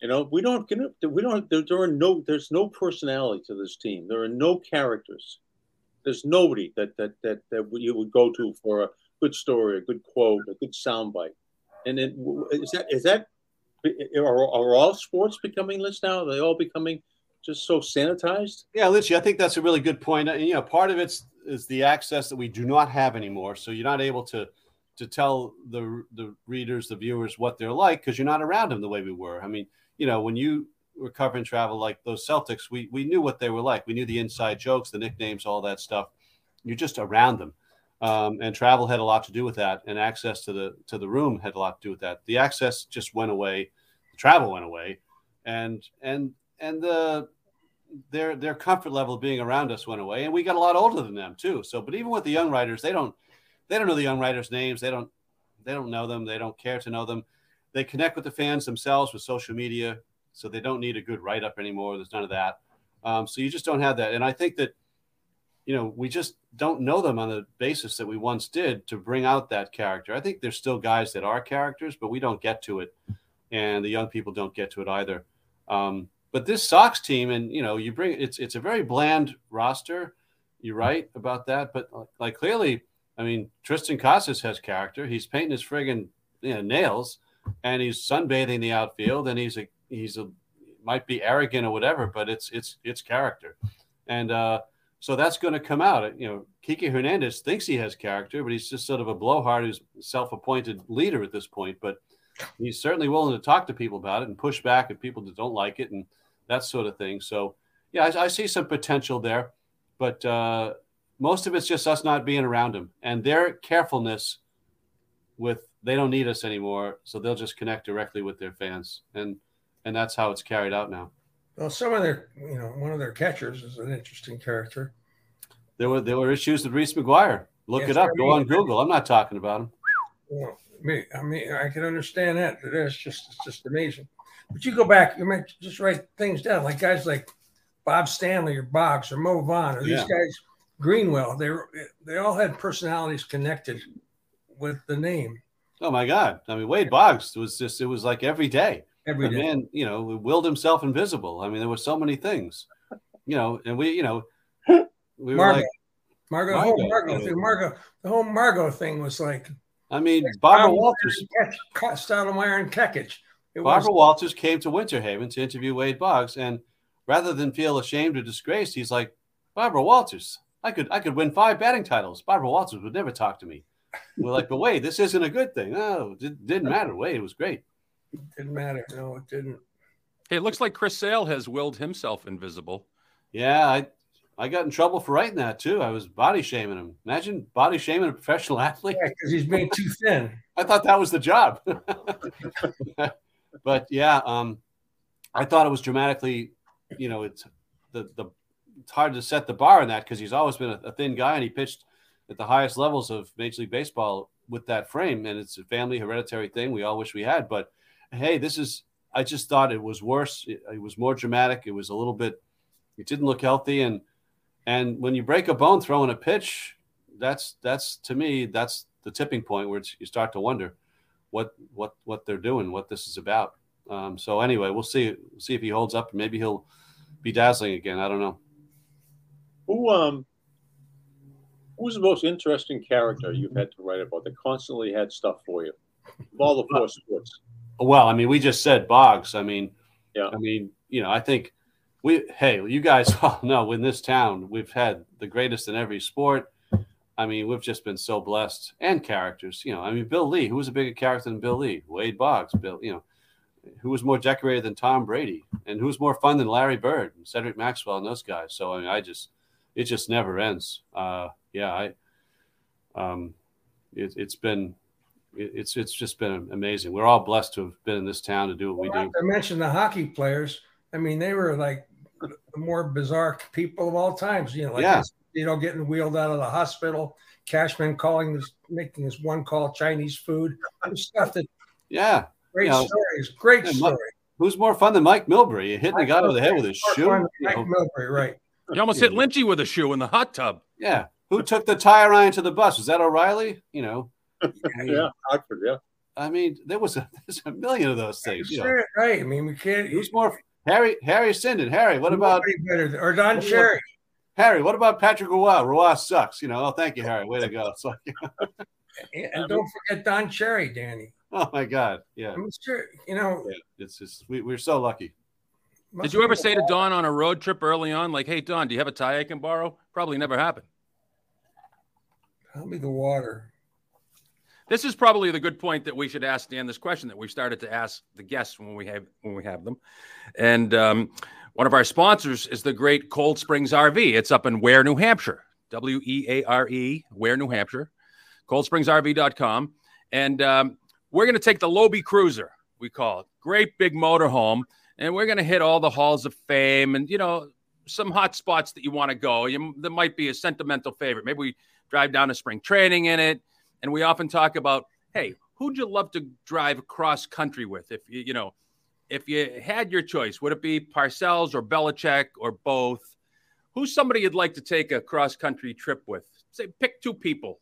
You know, we don't we don't there, there are no there's no personality to this team. There are no characters. There's nobody that that that that you would go to for a good story, a good quote, a good soundbite. And then is that is that are, are all sports becoming this now? Are they all becoming just so sanitized? Yeah, Lynchy, I think that's a really good point. You know, part of it's is the access that we do not have anymore. So you're not able to to tell the the readers, the viewers, what they're like because you're not around them the way we were. I mean, you know, when you were covering travel like those Celtics, we we knew what they were like. We knew the inside jokes, the nicknames, all that stuff. You're just around them. Um, and travel had a lot to do with that, and access to the to the room had a lot to do with that. The access just went away, the travel went away, and and and the their their comfort level of being around us went away, and we got a lot older than them too. So, but even with the young writers, they don't they don't know the young writers' names. They don't they don't know them. They don't care to know them. They connect with the fans themselves with social media, so they don't need a good write up anymore. There's none of that. Um, so you just don't have that, and I think that you know we just don't know them on the basis that we once did to bring out that character. I think there's still guys that are characters, but we don't get to it, and the young people don't get to it either. Um, but this Sox team, and you know, you bring it's it's a very bland roster. You're right about that, but like clearly, I mean, Triston Casas has character. He's painting his friggin' you know, nails, and he's sunbathing the outfield, and he's a he's a might be arrogant or whatever, but it's it's it's character, and uh, so that's going to come out. You know, Kiki Hernandez thinks he has character, but he's just sort of a blowhard who's self-appointed leader at this point. But he's certainly willing to talk to people about it and push back at people that don't like it and that sort of thing. So yeah, I, I see some potential there, but uh, most of it's just us not being around him and their carefulness with they don't need us anymore, so they'll just connect directly with their fans, and and that's how it's carried out now. Well, some of their, you know, one of their catchers is an interesting character. There were there were issues with Reese McGuire. Look Yes, it up. I Go on Google. I'm not talking about him. Well, me, I mean, I can understand that. It's just, it's just amazing. But you go back, you might just write things down, like guys like Bob Stanley or Boggs or Mo Vaughn or these guys, Greenwell. They were, they all had personalities connected with the name Oh my God! I mean, Wade Boggs was just it was like every day. every The day. man, you know, willed himself invisible. I mean, there were so many things, you know, and we, you know, we were Margo, like, Margo, Margo, whole thing, Margo, the whole Margo thing was like I mean, Barbara Walters. Stoudemire and Kekich. Barbara was Walters came to Winter Haven to interview Wade Boggs, and rather than feel ashamed or disgraced, he's like, Barbara Walters, I could I could win five batting titles. Barbara Walters would never talk to me. We're like, but Wade, this isn't a good thing. No, it didn't matter. Wait, it was great. didn't matter. No, it didn't. Hey, it looks like Chris Sale has willed himself invisible. Yeah, I I got in trouble for writing that too. I was body shaming him. Imagine body shaming a professional athlete. Yeah, because he's made too thin. I thought that was the job. but yeah, um, I thought it was dramatically, you know, it's the the it's hard to set the bar on that because he's always been a, a thin guy and he pitched at the highest levels of Major League Baseball with that frame, and it's a family hereditary thing. We all wish we had, but hey, this is. I just thought it was worse. It, it was more dramatic. It was a little bit. It didn't look healthy, and and when you break a bone throwing a pitch, that's that's to me that's the tipping point where you start to wonder what what what they're doing, what this is about. Um, so anyway, we'll see see if he holds up. Maybe he'll be dazzling again. I don't know. Who um who's the most interesting character you've had to write about that constantly had stuff for you? Of all the four sports. Well, I mean, we just said Boggs. I mean, Yeah. I mean, you know, I think we. Hey, you guys all know in this town we've had the greatest in every sport. I mean, we've just been so blessed and characters. You know, I mean, Bill Lee. Who was a bigger character than Bill Lee? Wade Boggs. Bill. You know, who was more decorated than Tom Brady, and who's more fun than Larry Bird, and Cedric Maxwell, and those guys. So I mean, I just, it just never ends. Uh, yeah, I. Um, it, it's been it- it's it's just been amazing. We're all blessed to have been in this town to do what we do. I mentioned the hockey players. I mean, they were like the more bizarre people of all times. You know, like Yeah. you know, getting wheeled out of the hospital, Cashman calling this, making this one call Chinese food, stuff that. Yeah, great you know, stories, great yeah, story. Who's more fun than Mike Milbury? You hitting the guy over the head with his shoe. Mike Milbury, right? You almost hit Lynchy with a shoe in the hot tub. Yeah. Who took the tire iron to the bus? Was that O'Reilly? You know. yeah, Oxford. Yeah. I mean, there was a there's a million of those things. You know. Right. I mean, we can't. Who's more Harry Harry Sinden? Harry, what about better or Don Cherry? Harry, what about Patrick Roy? Roy sucks. You know. Oh, thank you, Harry. Way to go. Like, and don't forget Don Cherry, Danny. Oh my God. Yeah. I'm sure. You know. Yeah, it's just we, we're so lucky. Did you ever say to Don on a road trip early on, like, "Hey, Don, do you have a tie I can borrow?" Probably never happened. Tell me the water. This is probably the good point that we should ask Dan this question that we started to ask the guests when we have when we have them, and um, one of our sponsors is the great Cold Springs RV. It's up in Weare, New Hampshire. W E A R E, Weare, New Hampshire. ColdSpringsRV.com, and um, we're going to take the Lobie Cruiser. We call it great big motorhome, and we're going to hit all the halls of fame and you know some hot spots that you want to go. You, there might be a sentimental favorite. Maybe we drive down to spring training in it and we often talk about, hey, who'd you love to drive cross country with? If you, you know, if you had your choice, would it be Parcells or Belichick or both? Who's somebody you'd like to take a cross country trip with? Say, pick two people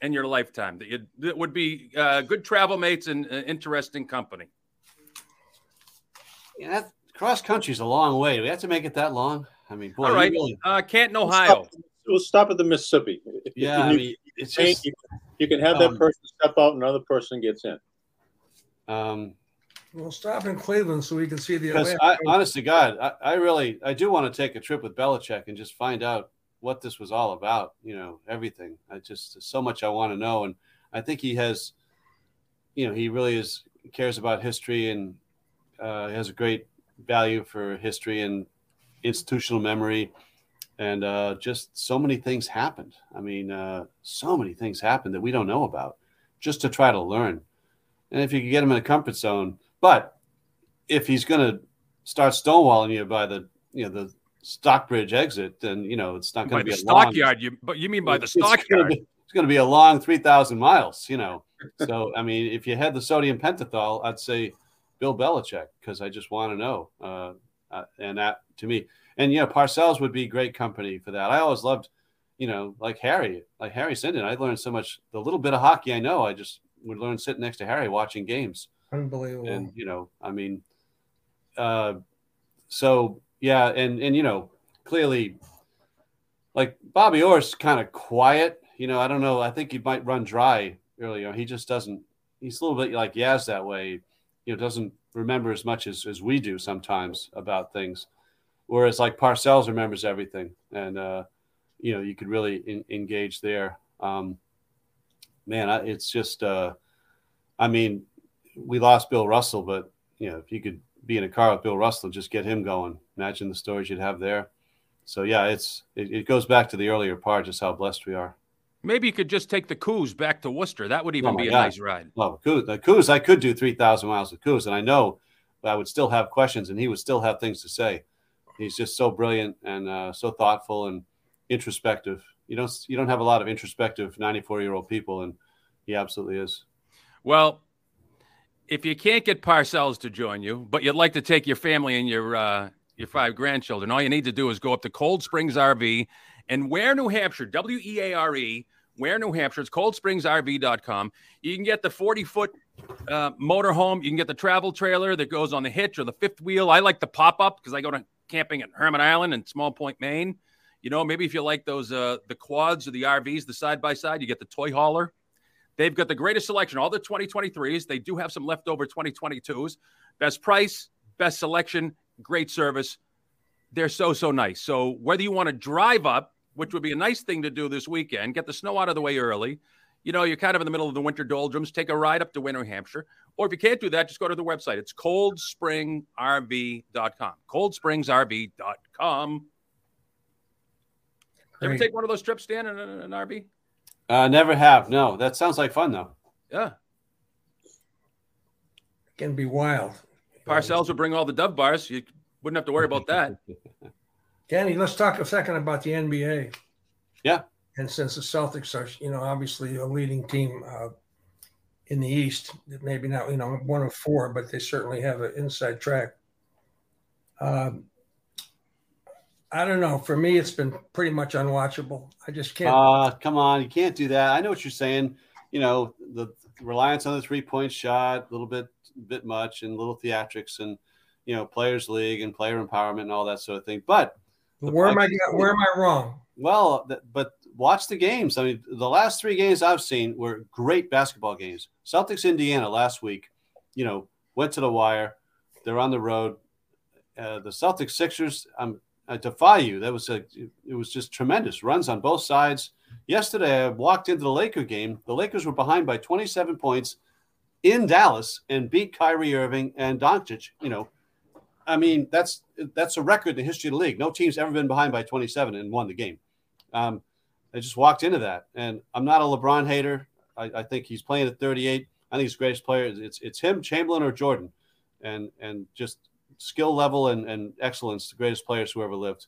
in your lifetime that, you, that would be uh, good travel mates and uh, interesting company. Yeah, cross country's a long way. Do we have to make it that long? I mean, boy, all right. Really... Uh, Canton, Ohio. We'll stop, at the Mississippi. If, yeah, if I mean, it's just, you, you, can have that um, person step out, and another person gets in. Um, we'll stop in Cleveland so we can see the. I, honest to God, I, I, really, I do want to take a trip with Belichick and just find out what this was all about. You know, everything. I just so much I want to know, and I think he has, you know, he really is cares about history and uh, has a great value for history and institutional memory and uh, just so many things happened. I mean, uh, so many things happened that we don't know about, just to try to learn. And if you can get him in a comfort zone, but if he's going to start stonewalling you by the you know the Stockbridge exit, then you know it's not going to be a stockyard. You but you mean by the stockyard? It's going to be a long three thousand miles. You know, so I mean, if you had the sodium pentothal, I'd say Bill Belichick because I just want to know, uh, uh, and that to me and you know, Parcells would be great company for that. I always loved, you know, like Harry, like Harry Sinden. I learned so much. The little bit of hockey I know, I just would learn sitting next to Harry watching games. Unbelievable. And you know, I mean, uh, so yeah, and and you know, clearly, like Bobby Orr's kind of quiet. You know, I don't know. I think he might run dry earlier. He just doesn't. He's a little bit like Yaz that way. You know, doesn't remember as much as, as we do sometimes about things. Whereas like Parcells remembers everything, and uh, you know you could really in, engage there. Um, man, I, it's just, uh, I mean, we lost Bill Russell, but you know if you could be in a car with Bill Russell, just get him going. Imagine the stories you'd have there. So yeah, it's it, it goes back to the earlier part, just how blessed we are. Maybe you could just take the Cooz back to Worcester. That would even oh be a God. nice ride. Well, Cooz, the Cooz, I could do three thousand miles with Cooz, and I know I would still have questions, and he would still have things to say he's just so brilliant and uh, so thoughtful and introspective. You don't you don't have a lot of introspective 94 year old people, and he absolutely is. Well, if you can't get Parcells to join you, but you'd like to take your family and your uh, your five grandchildren, all you need to do is go up to Cold Springs RV and Weare, New Hampshire, W E A R E, Weare, New Hampshire. It's coldspringsrv.com. You can get the 40 foot uh, motorhome. You can get the travel trailer that goes on the hitch or the fifth wheel. I like the pop up because I go to camping at Hermit Island and Small Point, Maine. You know, maybe if you like those uh, the quads or the RVs, the side by side, you get the toy hauler. They've got the greatest selection, all the 2023s. They do have some leftover 2022s. Best price, best selection, great service. They're so so nice. So whether you want to drive up, which would be a nice thing to do this weekend, get the snow out of the way early. You know, you're kind of in the middle of the winter doldrums. Take a ride up to Winter Hampshire. Or if you can't do that, just go to the website. It's coldspringrv.com. Coldspringsrv.com. Ever take one of those trips, Dan, in an RV? Uh, never have. No, that sounds like fun though. Yeah, it can be wild. Parcells would bring all the Dove bars. You wouldn't have to worry about that. Danny, let's talk a second about the NBA. Yeah. And since the Celtics are, you know, obviously a leading team uh, in the East, maybe not, you know, one of four, but they certainly have an inside track. Um, I don't know. For me, it's been pretty much unwatchable. I just can't. Uh, come on, you can't do that. I know what you're saying. You know, the reliance on the three point shot, a little bit, bit much, and little theatrics, and you know, players league and player empowerment and all that sort of thing. But where am I? Where am I wrong? Well, but watch the games. I mean, the last three games I've seen were great basketball games. Celtics, Indiana last week, you know, went to the wire. They're on the road. Uh, the Celtics, Sixers. I'm I defy you. That was a it was just tremendous runs on both sides. Yesterday, I walked into the Laker game. The Lakers were behind by 27 points in Dallas and beat Kyrie Irving and Doncic. You know, I mean that's that's a record in the history of the league. No team's ever been behind by 27 and won the game. Um, I just walked into that, and I'm not a LeBron hater. I, I think he's playing at 38. I think he's the greatest player. It's it's him, Chamberlain, or Jordan, and and just skill level and, and excellence, the greatest players who ever lived.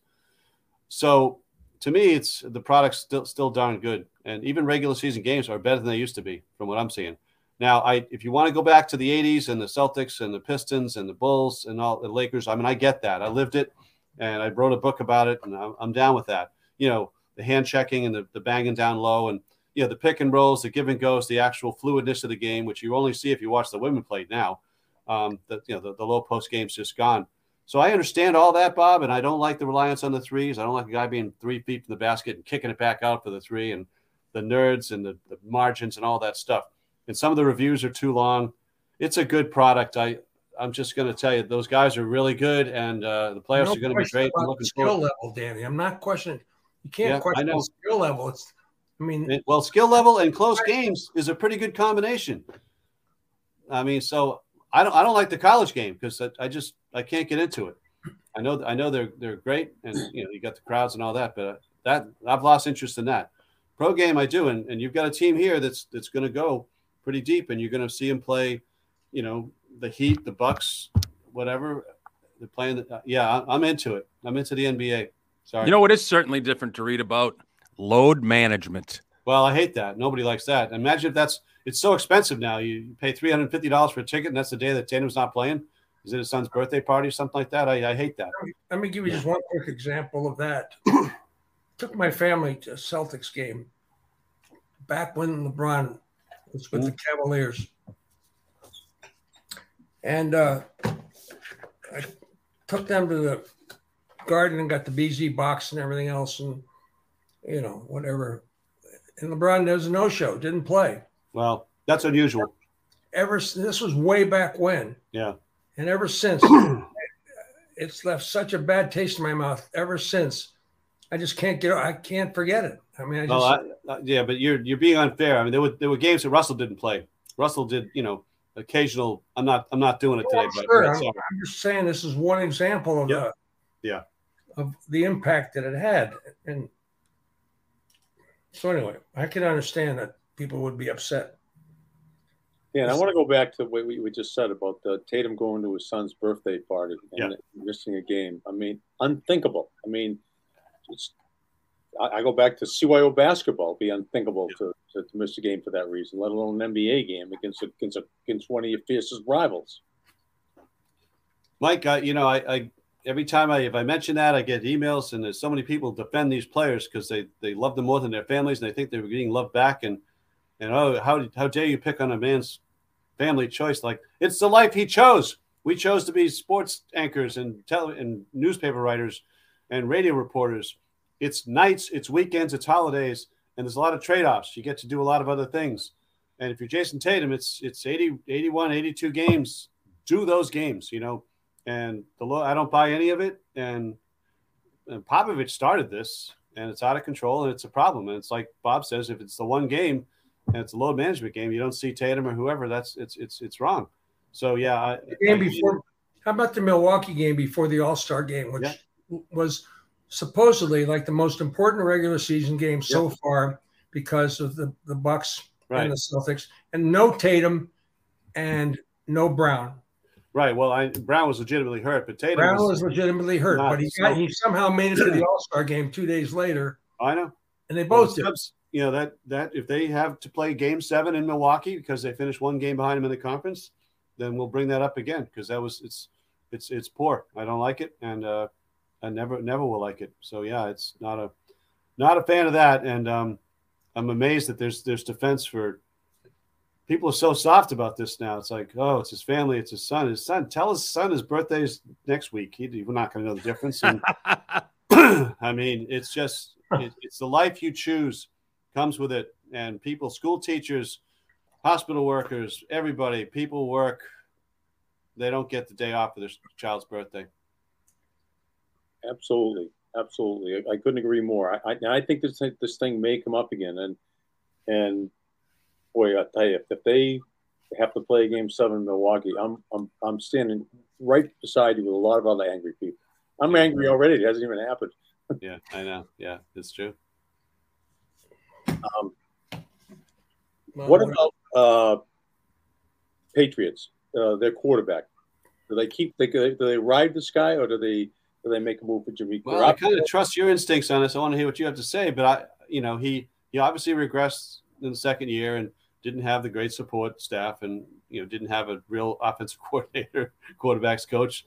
So to me, it's the product's still still darn good, and even regular season games are better than they used to be, from what I'm seeing. Now, I if you want to go back to the '80s and the Celtics and the Pistons and the Bulls and all the Lakers, I mean, I get that. I lived it, and I wrote a book about it, and I'm, I'm down with that. You know, the hand checking and the, the banging down low, and you know, the pick and rolls, the give and goes, the actual fluidness of the game, which you only see if you watch the women play now. Um, the, you know, the, the low post game's just gone. So I understand all that, Bob, and I don't like the reliance on the threes. I don't like a guy being three feet from the basket and kicking it back out for the three and the nerds and the, the margins and all that stuff. And some of the reviews are too long. It's a good product. I I'm just going to tell you those guys are really good, and uh, the playoffs no are going to be great. I'm looking skill forward. level, Danny. I'm not questioning. You can't yeah, question the skill level. It's I mean, it, well, skill level and close games is a pretty good combination. I mean, so I don't I don't like the college game because I, I, just I can't get into it. I know I know they're they're great and you know you got the crowds and all that, but uh, that I've lost interest in that. Pro game I do, and, and you've got a team here that's that's going to go pretty deep, and you're going to see them play, you know, the Heat, the Bucks, whatever. They're playing. The, uh, yeah, I'm into it. I'm into the NBA. Sorry. You know what is certainly different to read about load management. Well, I hate that. Nobody likes that. Imagine if that's it's so expensive now. You pay three hundred fifty dollars for a ticket, and that's the day that Tatum's not playing. Is it his son's birthday party or something like that? I, I hate that. Let me give you just one quick example of that. Took my family to a Celtics game back when LeBron was with mm-hmm. the Cavaliers, and uh, I took them to the garden and got the BZ box and everything else, and you know whatever. And LeBron does a no show, didn't play. Well, that's unusual. Ever this was way back when. Yeah. And ever since, it's left such a bad taste in my mouth. Ever since, I just can't get. I can't forget it. I mean, I just. Oh, I, uh, yeah, but you're you're being unfair. I mean, there were there were games that Russell didn't play. Russell did, you know, occasional. I'm not. I'm not doing it oh, today. But sure. Uh, I'm, I'm, just saying this is one example of yeah. the yeah of the impact that it had, and so anyway, I can understand that people would be upset. Yeah, and I want to go back to what we, we just said about the Tatum going to his son's birthday party and yeah. missing a game. I mean, unthinkable. I mean, I, I, go back to CYO basketball. Be unthinkable yeah. to, to, to, miss a game for that reason, let alone an NBA game against against against one of your fiercest rivals. Mike, uh, you know, I, I every time I if I mention that, I get emails, and there's so many people defend these players because they they love them more than their families, and they think they're getting love back. And and oh, how how dare you pick on a man's family choice? Like it's the life he chose. We chose to be sports anchors and tell and newspaper writers and radio reporters. It's nights, it's weekends, it's holidays, and there's a lot of trade-offs. You get to do a lot of other things. And if you're Jayson Tatum, it's it's 80, 81, 82 games. Do those games, you know and the low, I don't buy any of it. And, and Popovich started this, and it's out of control, and it's a problem. And it's like Bob says, if it's the one game and it's a load management game, you don't see Tatum or whoever. That's it's it's it's wrong. So yeah, I, game I, before. How about the Milwaukee game before the All Star game, which yeah. was supposedly like the most important regular season game so far because of the the Bucks right. and the Celtics, and no Tatum and no Brown. Right. Well, I, Brown was legitimately hurt, but Tatum Brown was, was legitimately hurt, but he got, he somehow made it to the All Star game two days later. I know. and they both well, Cubs, you know that that if they have to play Game Seven in Milwaukee because they finished one game behind them in the conference, then we'll bring that up again because that was it's it's it's poor. I don't like it, and uh, I never never will like it. So yeah, it's not a not a fan of that, and um, I'm amazed that there's there's defense for people are so soft about this now. It's like, oh, it's his family, it's his son. His son, tell his son his birthday's next week. He, we're not going to know the difference. And, I mean, it's just it, it's the life you choose comes with it, and people, school teachers, hospital workers, everybody, people work. They don't get the day off for their child's birthday. Absolutely, absolutely. I, I couldn't agree more. I, I, I think this this thing may come up again, and and boy, I tell you, if, if they have to play game seven in Milwaukee, I'm I'm I'm standing right beside you with a lot of other angry people. I'm angry already. It hasn't even happened. yeah, I know. Yeah, it's true. Um, what about uh, Patriots? Uh, their quarterback. Do they keep? They, do they ride this guy, or do they do they make a move for Jimmy? Well, I kind of trust your instincts on this. I want to hear what you have to say, but I, you know, he he obviously regressed in the second year, and didn't have the great support staff and you know didn't have a real offensive coordinator, quarterbacks coach,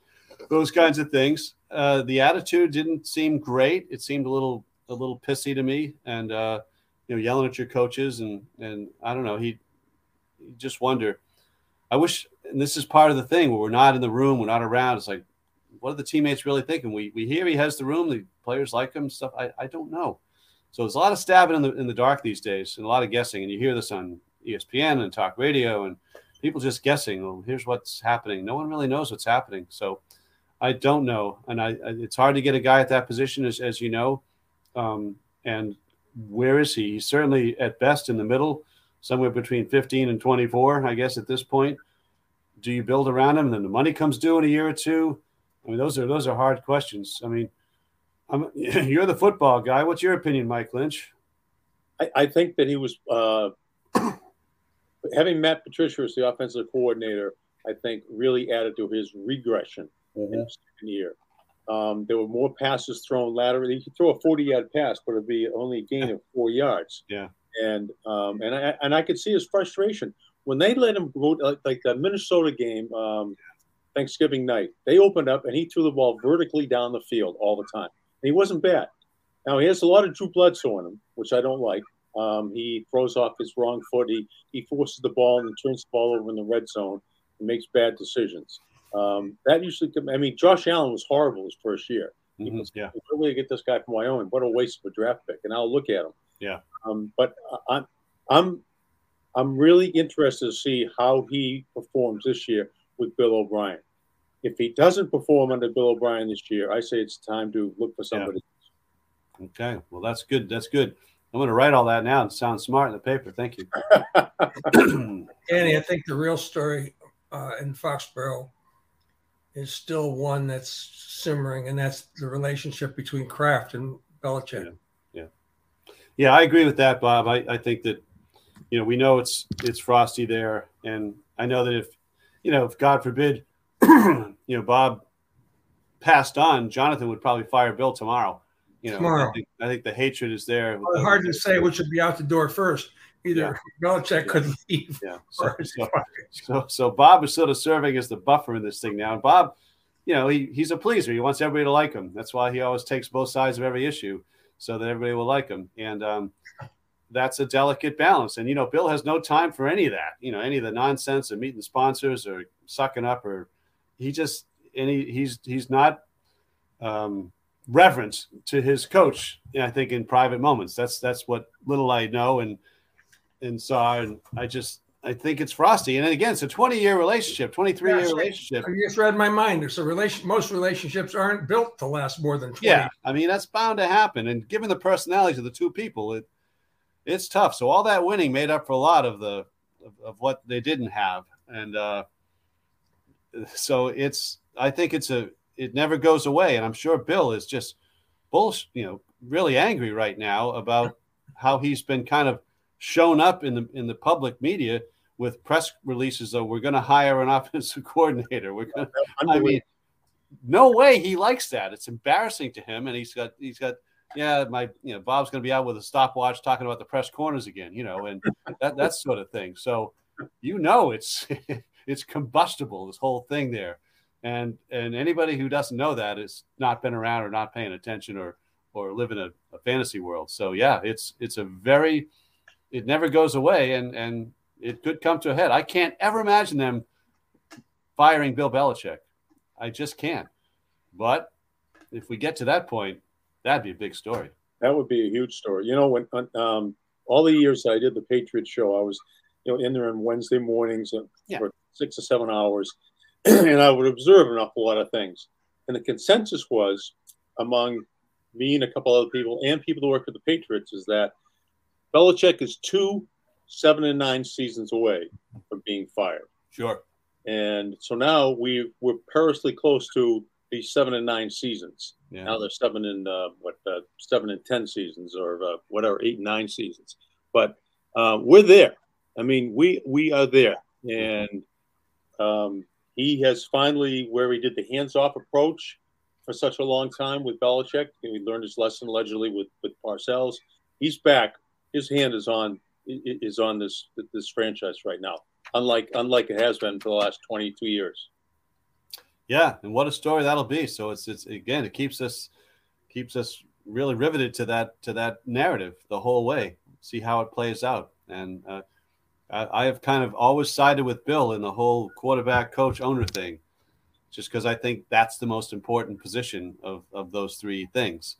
those kinds of things. Uh, the attitude didn't seem great. It seemed a little a little pissy to me, and uh, you know yelling at your coaches and and I don't know. He you just wonder. I wish, and this is part of the thing where we're not in the room, we're not around. It's like, what are the teammates really thinking? We we hear he has the room, the players like him, stuff. I, I don't know. So there's a lot of stabbing in the in the dark these days, and a lot of guessing. And you hear this on ESPN and talk radio, and people just guessing. Well, here's what's happening. No one really knows what's happening. So I don't know, and I, it's hard to get a guy at that position, as, as you know. Um, and where is he? He's certainly at best in the middle, somewhere between 15 and 24, I guess, at this point. Do you build around him, and then the money comes due in a year or two? I mean, those are those are hard questions. I mean, I'm, you're the football guy. What's your opinion, Mike Lynch? I, I think that he was uh, having Matt Patricia as the offensive coordinator, I think really added to his regression mm-hmm. in the second year. Um, there were more passes thrown laterally. He could throw a 40 yard pass, but it'd be only a gain of four yards. Yeah. And um, and I and I could see his frustration when they let him go like, like the Minnesota game um, Thanksgiving night. They opened up and he threw the ball vertically down the field all the time. And he wasn't bad. Now he has a lot of Drew Bledsoe in him, which I don't like. Um, he throws off his wrong foot. He, he forces the ball and turns the ball over in the red zone and makes bad decisions. Um, that usually, I mean, Josh Allen was horrible his first year. Mm-hmm, yeah. Where will you get this guy from Wyoming? What a waste of a draft pick. And I'll look at him. Yeah. Um, but I'm, I'm, I'm really interested to see how he performs this year with Bill O'Brien. If he doesn't perform under Bill O'Brien this year, I say it's time to look for somebody. Yeah. Okay. Well, that's good. That's good. I'm going to write all that now and sound smart in the paper. Thank you. Danny, I think the real story uh, in Foxborough is still one that's simmering, and that's the relationship between Kraft and Belichick. Yeah, yeah, yeah I agree with that, Bob. I, I think that you know we know it's it's frosty there, and I know that if you know if God forbid you know Bob passed on, Jonathan would probably fire Bill tomorrow you know, tomorrow. I think, I think the hatred is there. Well, hard to say which would be out the door first. Either yeah. Belichick yeah. could leave. Yeah. So, so, so, so, Bob is sort of serving as the buffer in this thing now. And Bob, you know, he, he's a pleaser. He wants everybody to like him. That's why he always takes both sides of every issue so that everybody will like him. And um, that's a delicate balance. And, you know, Bill has no time for any of that, you know, any of the nonsense of meeting sponsors or sucking up or he just, and he, he's, he's not, um, reverence to his coach. I think in private moments. That's that's what little I know and and saw, and I just I think it's frosty. And again, it's a 20 year relationship, 23 year relationship. You just read my mind. There's a relation. Most relationships aren't built to last more than 20. Yeah, I mean that's bound to happen. And given the personalities of the two people, it it's tough. So all that winning made up for a lot of the of, of what they didn't have, and uh, so it's. I think it's a it never goes away. And I'm sure Bill is just bullshit, you know, really angry right now about how he's been kind of shown up in the in the public media with press releases of we're going to hire an offensive coordinator. We're going I mean, no way he likes that. It's embarrassing to him, and he's got he's got yeah, my you know Bob's going to be out with a stopwatch talking about the press corners again, you know, and that that sort of thing. So you know it's it's combustible this whole thing there, and and anybody who doesn't know that has not been around or not paying attention or or live in a, a fantasy world. So yeah, it's it's a very it never goes away, and and it could come to a head. I can't ever imagine them firing Bill Belichick. I just can't. But if we get to that point, that'd be a big story. That would be a huge story. You know, when um, all the years I did the Patriot show, I was, you know, in there on Wednesday mornings yeah. for six or seven hours, and I would observe an awful lot of things. And the consensus was among me and a couple other people and people who work for the Patriots is that Belichick is two seven and nine seasons away from being fired. Sure. And so now we we're perilously close to these seven and nine seasons. Yeah. Now they're seven and uh, what uh, seven and ten seasons or uh, whatever eight and nine seasons. But uh, we're there. I mean, we we are there, and um, he has finally where he did the hands off approach for such a long time with Belichick. He learned his lesson allegedly with with Parcells. He's back. His hand is on is on this this franchise right now, unlike unlike it has been for the last 22 years. Yeah, and what a story that'll be. So it's it's again it keeps us keeps us really riveted to that to that narrative the whole way. See how it plays out, and uh, I, have kind of always sided with Bill in the whole quarterback coach owner thing, just because I think that's the most important position of of those three things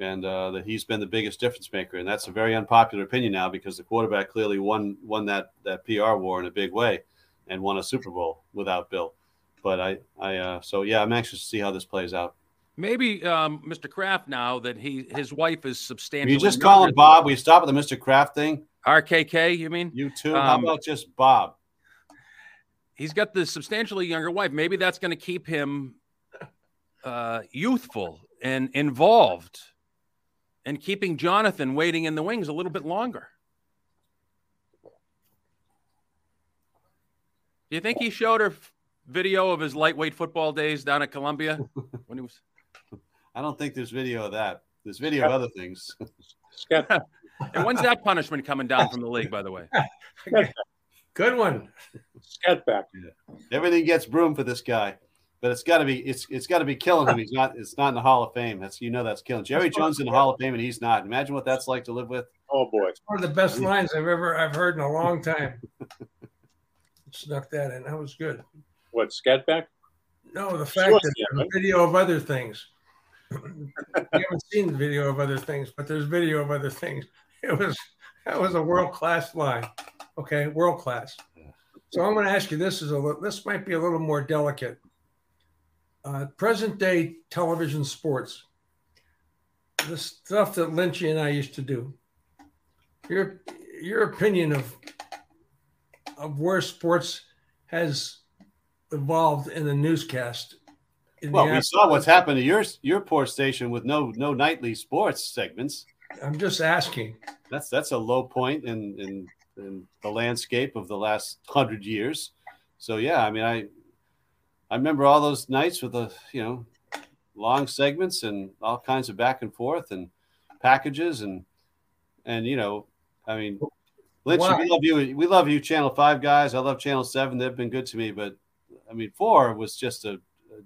and uh, that he's been the biggest difference maker. And that's a very unpopular opinion now because the quarterback clearly won won that that PR war in a big way and won a Super Bowl without Bill. But I I uh, so yeah, I'm anxious to see how this plays out. Maybe um, Mr. Kraft now that he his wife is substantially. You just call him Bob. We stop with the Mr. Kraft thing. RKK, you mean? You too. Um, how about just Bob? He's got the substantially younger wife. Maybe that's going to keep him uh, youthful and involved and keeping Jonathan waiting in the wings a little bit longer. Do you think he showed her video of his lightweight football days down at Columbia when he was? I don't think there's video of that. There's video of other things. and when's that punishment coming down from the league, by the way? Good one. Scat back. Yeah. Everything gets broom for this guy but it's got to be it's it's got to be killing him. He's not it's not in the Hall of Fame. That's you know that's killing Jerry Jones in the Hall of Fame and he's not. Imagine what that's like to live with. Oh boy, it's one of the best lines I've ever I've heard in a long time. Snuck that in. That was good. What Scatback? No, the fact that there's video of other things. You haven't seen the video of other things, but there's video of other things. It was that was a world class line. Okay, world class. So I'm going to ask you this is a this might be a little more delicate uh, present day television sports, the stuff that Lynchy and I used to do. Your your opinion of of where sports has evolved in the newscast. Well, we saw what's happened to your your poor station with no no nightly sports segments. I'm just asking. That's that's a low point in in, in the landscape of the last hundred years. So yeah, I mean, I I remember all those nights with the you know long segments and all kinds of back and forth and packages and and you know I mean Lynch, wow. we love you. We love you, Channel Five guys. I love Channel Seven. They've been good to me, but I mean, four was just a,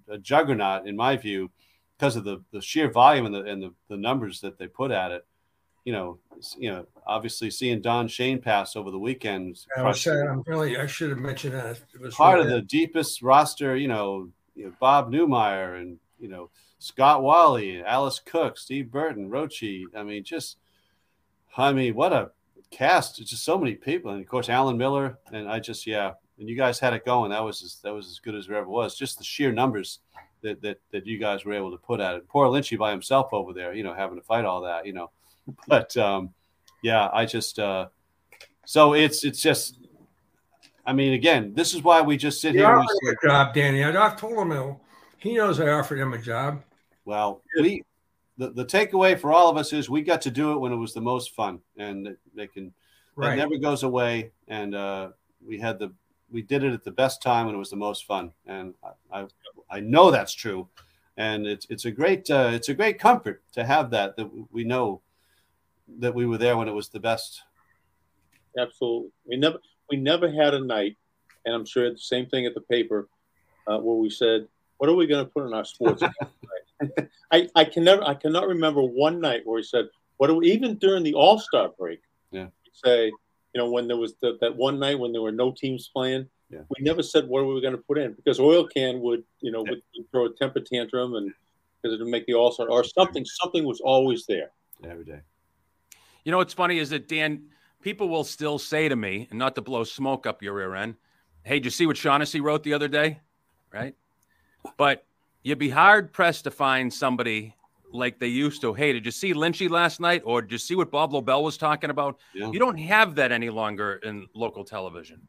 a, juggernaut in my view because of the, the sheer volume and the and the, the numbers that they put at it. You know, you know, obviously seeing Don Shane pass over the weekend. I was saying, I'm really, I should have mentioned that. It was part really of the deepest roster, you know, you know, Bob Neumeier and, you know, Scott Wahle, Alice Cook, Steve Burton, Rochi. I mean, just, I mean, what a cast. It's just so many people. And of course, Alan Miller. And I just, yeah. And you guys had it going. That was as, that was as good as there ever was. Just the sheer numbers that, that, that you guys were able to put at it. Poor Lynchy by himself over there, you know, having to fight all that, you know. But, um, yeah, I just uh, so it's it's just. I mean, again, this is why we just sit here. Offered a job, Danny. I told him he knows I offered him a job. Well, we the, the takeaway for all of us is we got to do it when it was the most fun, and they can right. that never goes away. And uh, we had the we did it at the best time and it was the most fun, and I I, I know that's true. and it's it's a great uh, it's a great comfort to have that that we know that we were there when it was the best. Absolutely, we never we never had a night, and I'm sure the same thing at the paper uh, where we said, "What are we going to put in our sports?" I I can never I cannot remember one night where we said, "What do we?" Even during the All Star break, yeah, say, you know, when there was the, that one night when there were no teams playing, yeah. we never said what we were going to put in because oil can would you know yeah. would, would, throw a temper tantrum and because it would make the all star or something. Something was always there every day. You know what's funny is that Dan, people will still say to me, and not to blow smoke up your rear end, "Hey, did you see what Shaughnessy wrote the other day?" Right, but you'd be hard pressed to find somebody like they used to. Hey, did you see Lynchy last night, or did you see what Bob Lobel was talking about? Yeah. You don't have that any longer in local television.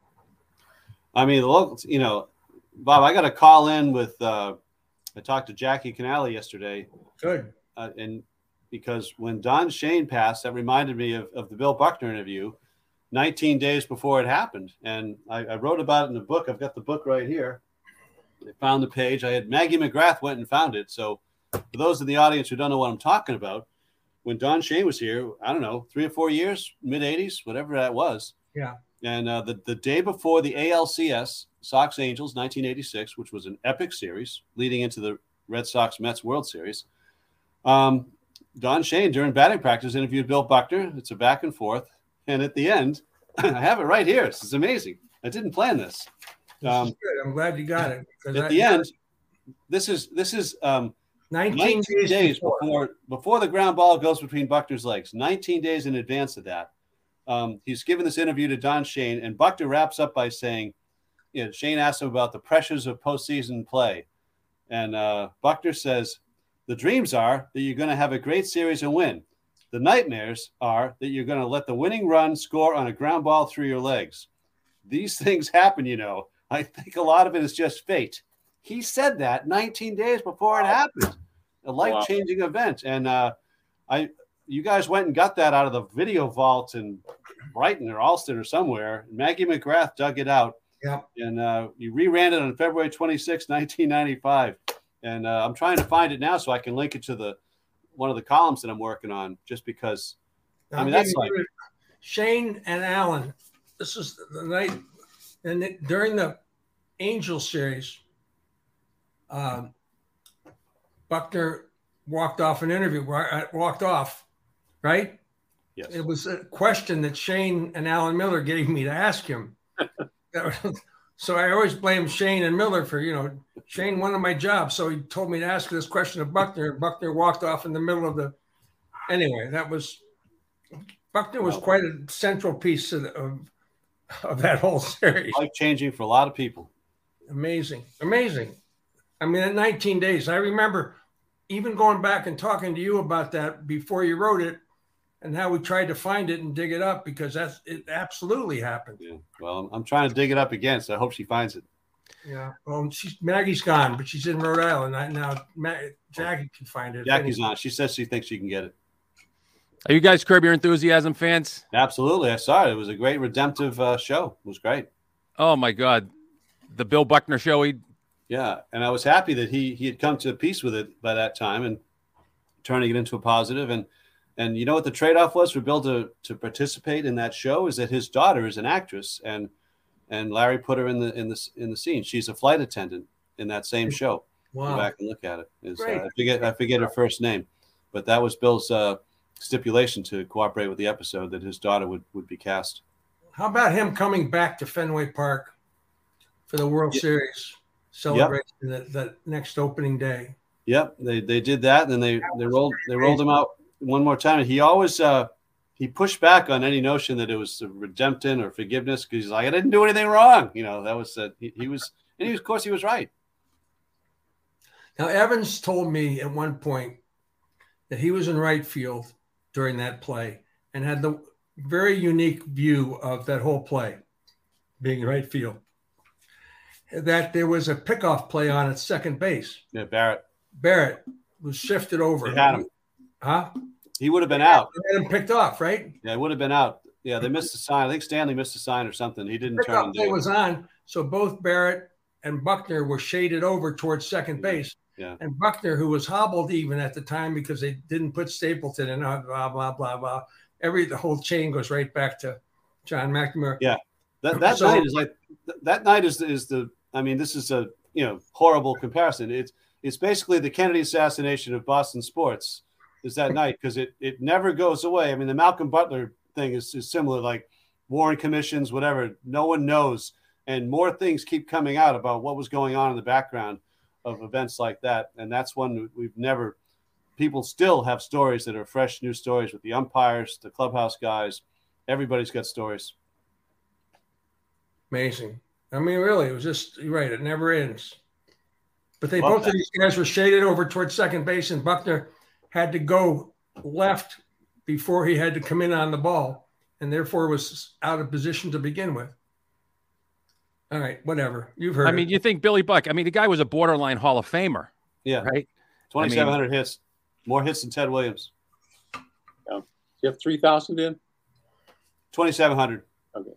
I mean, the local, you know, Bob, I got a call in with. Uh, I talked to Jackie Canale yesterday. Good. Uh, and because when Don Shane passed, that reminded me of, of the Bill Buckner interview, 19 days before it happened, and I, I wrote about it in the book. I've got the book right here. I found the page. I had Maggie McGrath went and found it. So, for those in the audience who don't know what I'm talking about, when Don Shane was here, I don't know, three or four years, mid 80s, whatever that was. Yeah. And uh, the, the day before the ALCS, Sox Angels 1986, which was an epic series leading into the Red Sox Mets World Series, um, Don Shane, during batting practice interviewed Bill Buckner. It's a back and forth. And at the end, I have it right here. This is amazing. I didn't plan this. Um, I'm glad you got it. At I, the end, this is this is um, 19, 19 days, before. before before the ground ball goes between Buckner's legs. 19 days in advance of that um, he's given this interview to Don Shane, and Buckner wraps up by saying, you know, Shane asked him about the pressures of postseason play. And uh, Buckner says, the dreams are that you're going to have a great series and win. The nightmares are that you're going to let the winning run score on a ground ball through your legs. These things happen, you know. I think a lot of it is just fate. He said that 19 days before it happened, a life changing wow. event. And uh, I, you guys went and got that out of the video vault in Brighton or Allston or somewhere. Maggie McGrath dug it out. Yeah. And uh, you reran it on February 26, 1995. And uh, I'm trying to find it now so I can link it to the one of the columns that I'm working on just because I mean that's like Shane and Alan. This is the night and during the Angel series, um, Buckner walked off an interview, walked off right? Yes. It was a question that Shane and Alan Miller gave me to ask him. so I always blame Shane and Miller for, you know, Shane wanted my job. So he told me to ask this question of Buckner. Buckner walked off in the middle of the. Anyway, that was. Buckner was quite a central piece of, of, of that whole series. Life changing for a lot of people. Amazing. Amazing. I mean, in 19 days, I remember even going back and talking to you about that before you wrote it and how we tried to find it and dig it up because that's it absolutely happened. Yeah. Well, I'm trying to dig it up again, so I hope she finds it. Yeah. Well, she's Maggie's gone, but she's in Rhode Island I, now. Jackie can find it. Jackie's on. She says she thinks she can get it. Are you guys Curb Your Enthusiasm fans? Absolutely. I saw it. It was a great redemptive uh, show. It was great. Oh my God, the Bill Buckner show. He. Yeah, and I was happy that he he had come to peace with it by that time and turning it into a positive and and you know what the trade-off was for Bill to to participate in that show is that his daughter is an actress, and and Larry put her in the in the in the scene. She's a flight attendant in that same show. Wow. Go back and look at it. Is, uh, I forget I forget her first name, but that was Bill's uh, stipulation to cooperate with the episode that his daughter would would be cast. How about him coming back to Fenway Park for the World Series celebration yep. that, that next opening day? Yep, they they did that, and then they they rolled they rolled him out one more time. He always uh, he pushed back on any notion that it was redemption or forgiveness because he's like, I didn't do anything wrong. You know, that was uh, he, he was, and he was, of course, he was right. Now Evans told me at one point that he was in right field during that play and had the very unique view of that whole play, being right field. That there was a pickoff play on at second base. Yeah, Barrett. Barrett was shifted over. They had him. Huh? He would have been out. They had him picked off, right? Yeah, he would have been out. Yeah, they missed the sign. I think Stanley missed the sign or something. He didn't turn. The play was on, so both Barrett and Buckner were shaded over towards second base, Yeah. And Buckner, who was hobbled even at the time because they didn't put Stapleton in, uh, blah blah blah blah. Every the whole chain goes right back to John McNamara. Yeah, that that so, night is like that night is is the. I mean, this is a you know horrible comparison. It's it's basically the Kennedy assassination of Boston sports. Is that night because it it never goes away. I mean, the Malcolm Butler thing is, is similar. Like Warren commissions, whatever. No one knows, and more things keep coming out about what was going on in the background of events like that. And that's one we've never. People still have stories that are fresh, new stories with the umpires, the clubhouse guys. Everybody's got stories. Amazing. I mean, really, it was just you're right. It never ends. But they both of these guys were shaded over towards second base, and Buckner had to go left before he had to come in on the ball, and therefore was out of position to begin with. All right, whatever. You've heard. I mean, it. you think Billy Buck? I mean, the guy was a borderline Hall of Famer. Yeah. Right. Twenty seven hundred I mean, hits, more hits than Ted Williams. Yeah. You have three thousand in. Twenty seven hundred. Okay.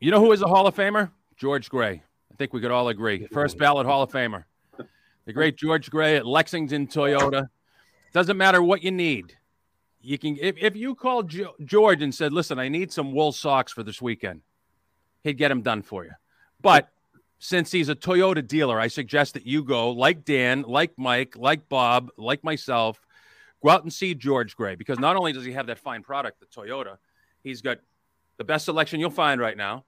You know who is a Hall of Famer? George Grey. I think we could all agree. First ballot Hall of Famer. The great George Grey at Lexington Toyota. Doesn't matter what you need. You can if, if you called George and said, "Listen, I need some wool socks for this weekend," he'd get them done for you. But since he's a Toyota dealer, I suggest that you go, like Dan, like Mike, like Bob, like myself, go out and see George Grey because not only does he have that fine product, the Toyota, he's got the best selection you'll find right now.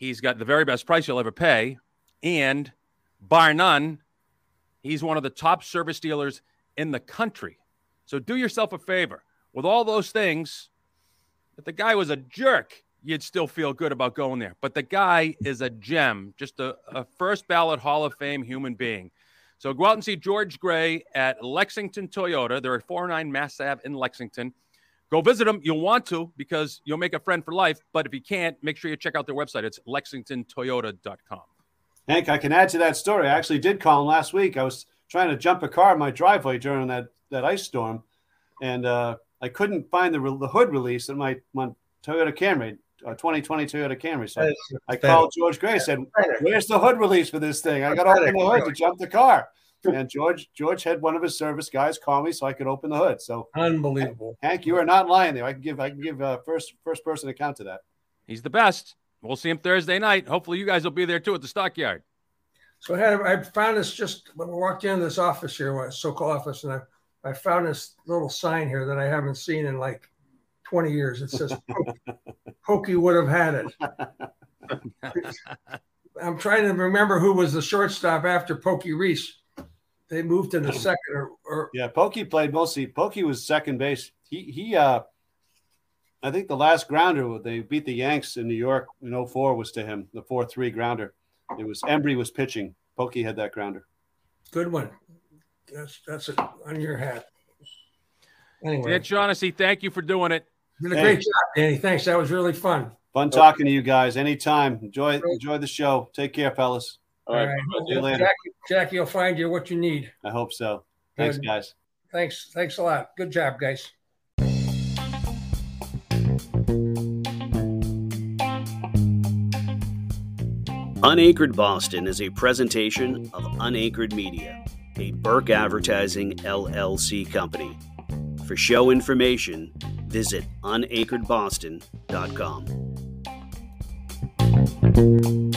He's got the very best price you'll ever pay. And bar none, he's one of the top service dealers in the country. So do yourself a favor. With all those things, if the guy was a jerk, you'd still feel good about going there. But the guy is a gem, just a, a, first ballot Hall of Fame human being. So go out and see George Grey at Lexington Toyota. They're at 409 Mass Ave in Lexington. Go visit them. You'll want to because you'll make a friend for life. But if you can't, make sure you check out their website. It's lexingtontoyota.com. Hank, I can add to that story. I actually did call him last week. I was trying to jump a car in my driveway during that, that ice storm, and uh, I couldn't find the, the hood release in my, my Toyota Camry a 2020 Toyota Camry. So I called George Grey. Said, "Where's the hood release for this thing? I got to open the hood to jump the car." And George George had one of his service guys call me so I could open the hood. So unbelievable, Hank, you are not lying there. I can give I can give uh, first first person account to that. He's the best. We'll see him Thursday night. Hopefully, you guys will be there too at the stockyard. So I had I found this just when we walked into this office here, so-called office, and I I found this little sign here that I haven't seen in like 20 years. It says Pokey would have had it. I'm trying to remember who was the shortstop after Pokey Reese. They moved to the second or, or yeah, Pokey played mostly. Pokey was second base. He he uh I think the last grounder they beat the Yanks in New York in 04 was to him, the 4-3 grounder. It was Embree was pitching. Pokey had that grounder. Good one. That's that's it on your hat. Anyway. Dan Shaughnessy, thank you for doing it. Did a hey. great job, Danny. Thanks. That was really fun. Fun talking to you guys. Anytime. Enjoy enjoy the show. Take care, fellas. All right. All right. Jackie, Jackie will find you what you need. I hope so. Thanks, Good. guys. Thanks. Thanks a lot. Good job, guys. Unanchored Boston is a presentation of Unanchored Media, a Burke Advertising LLC company. For show information, visit unanchoredboston.com.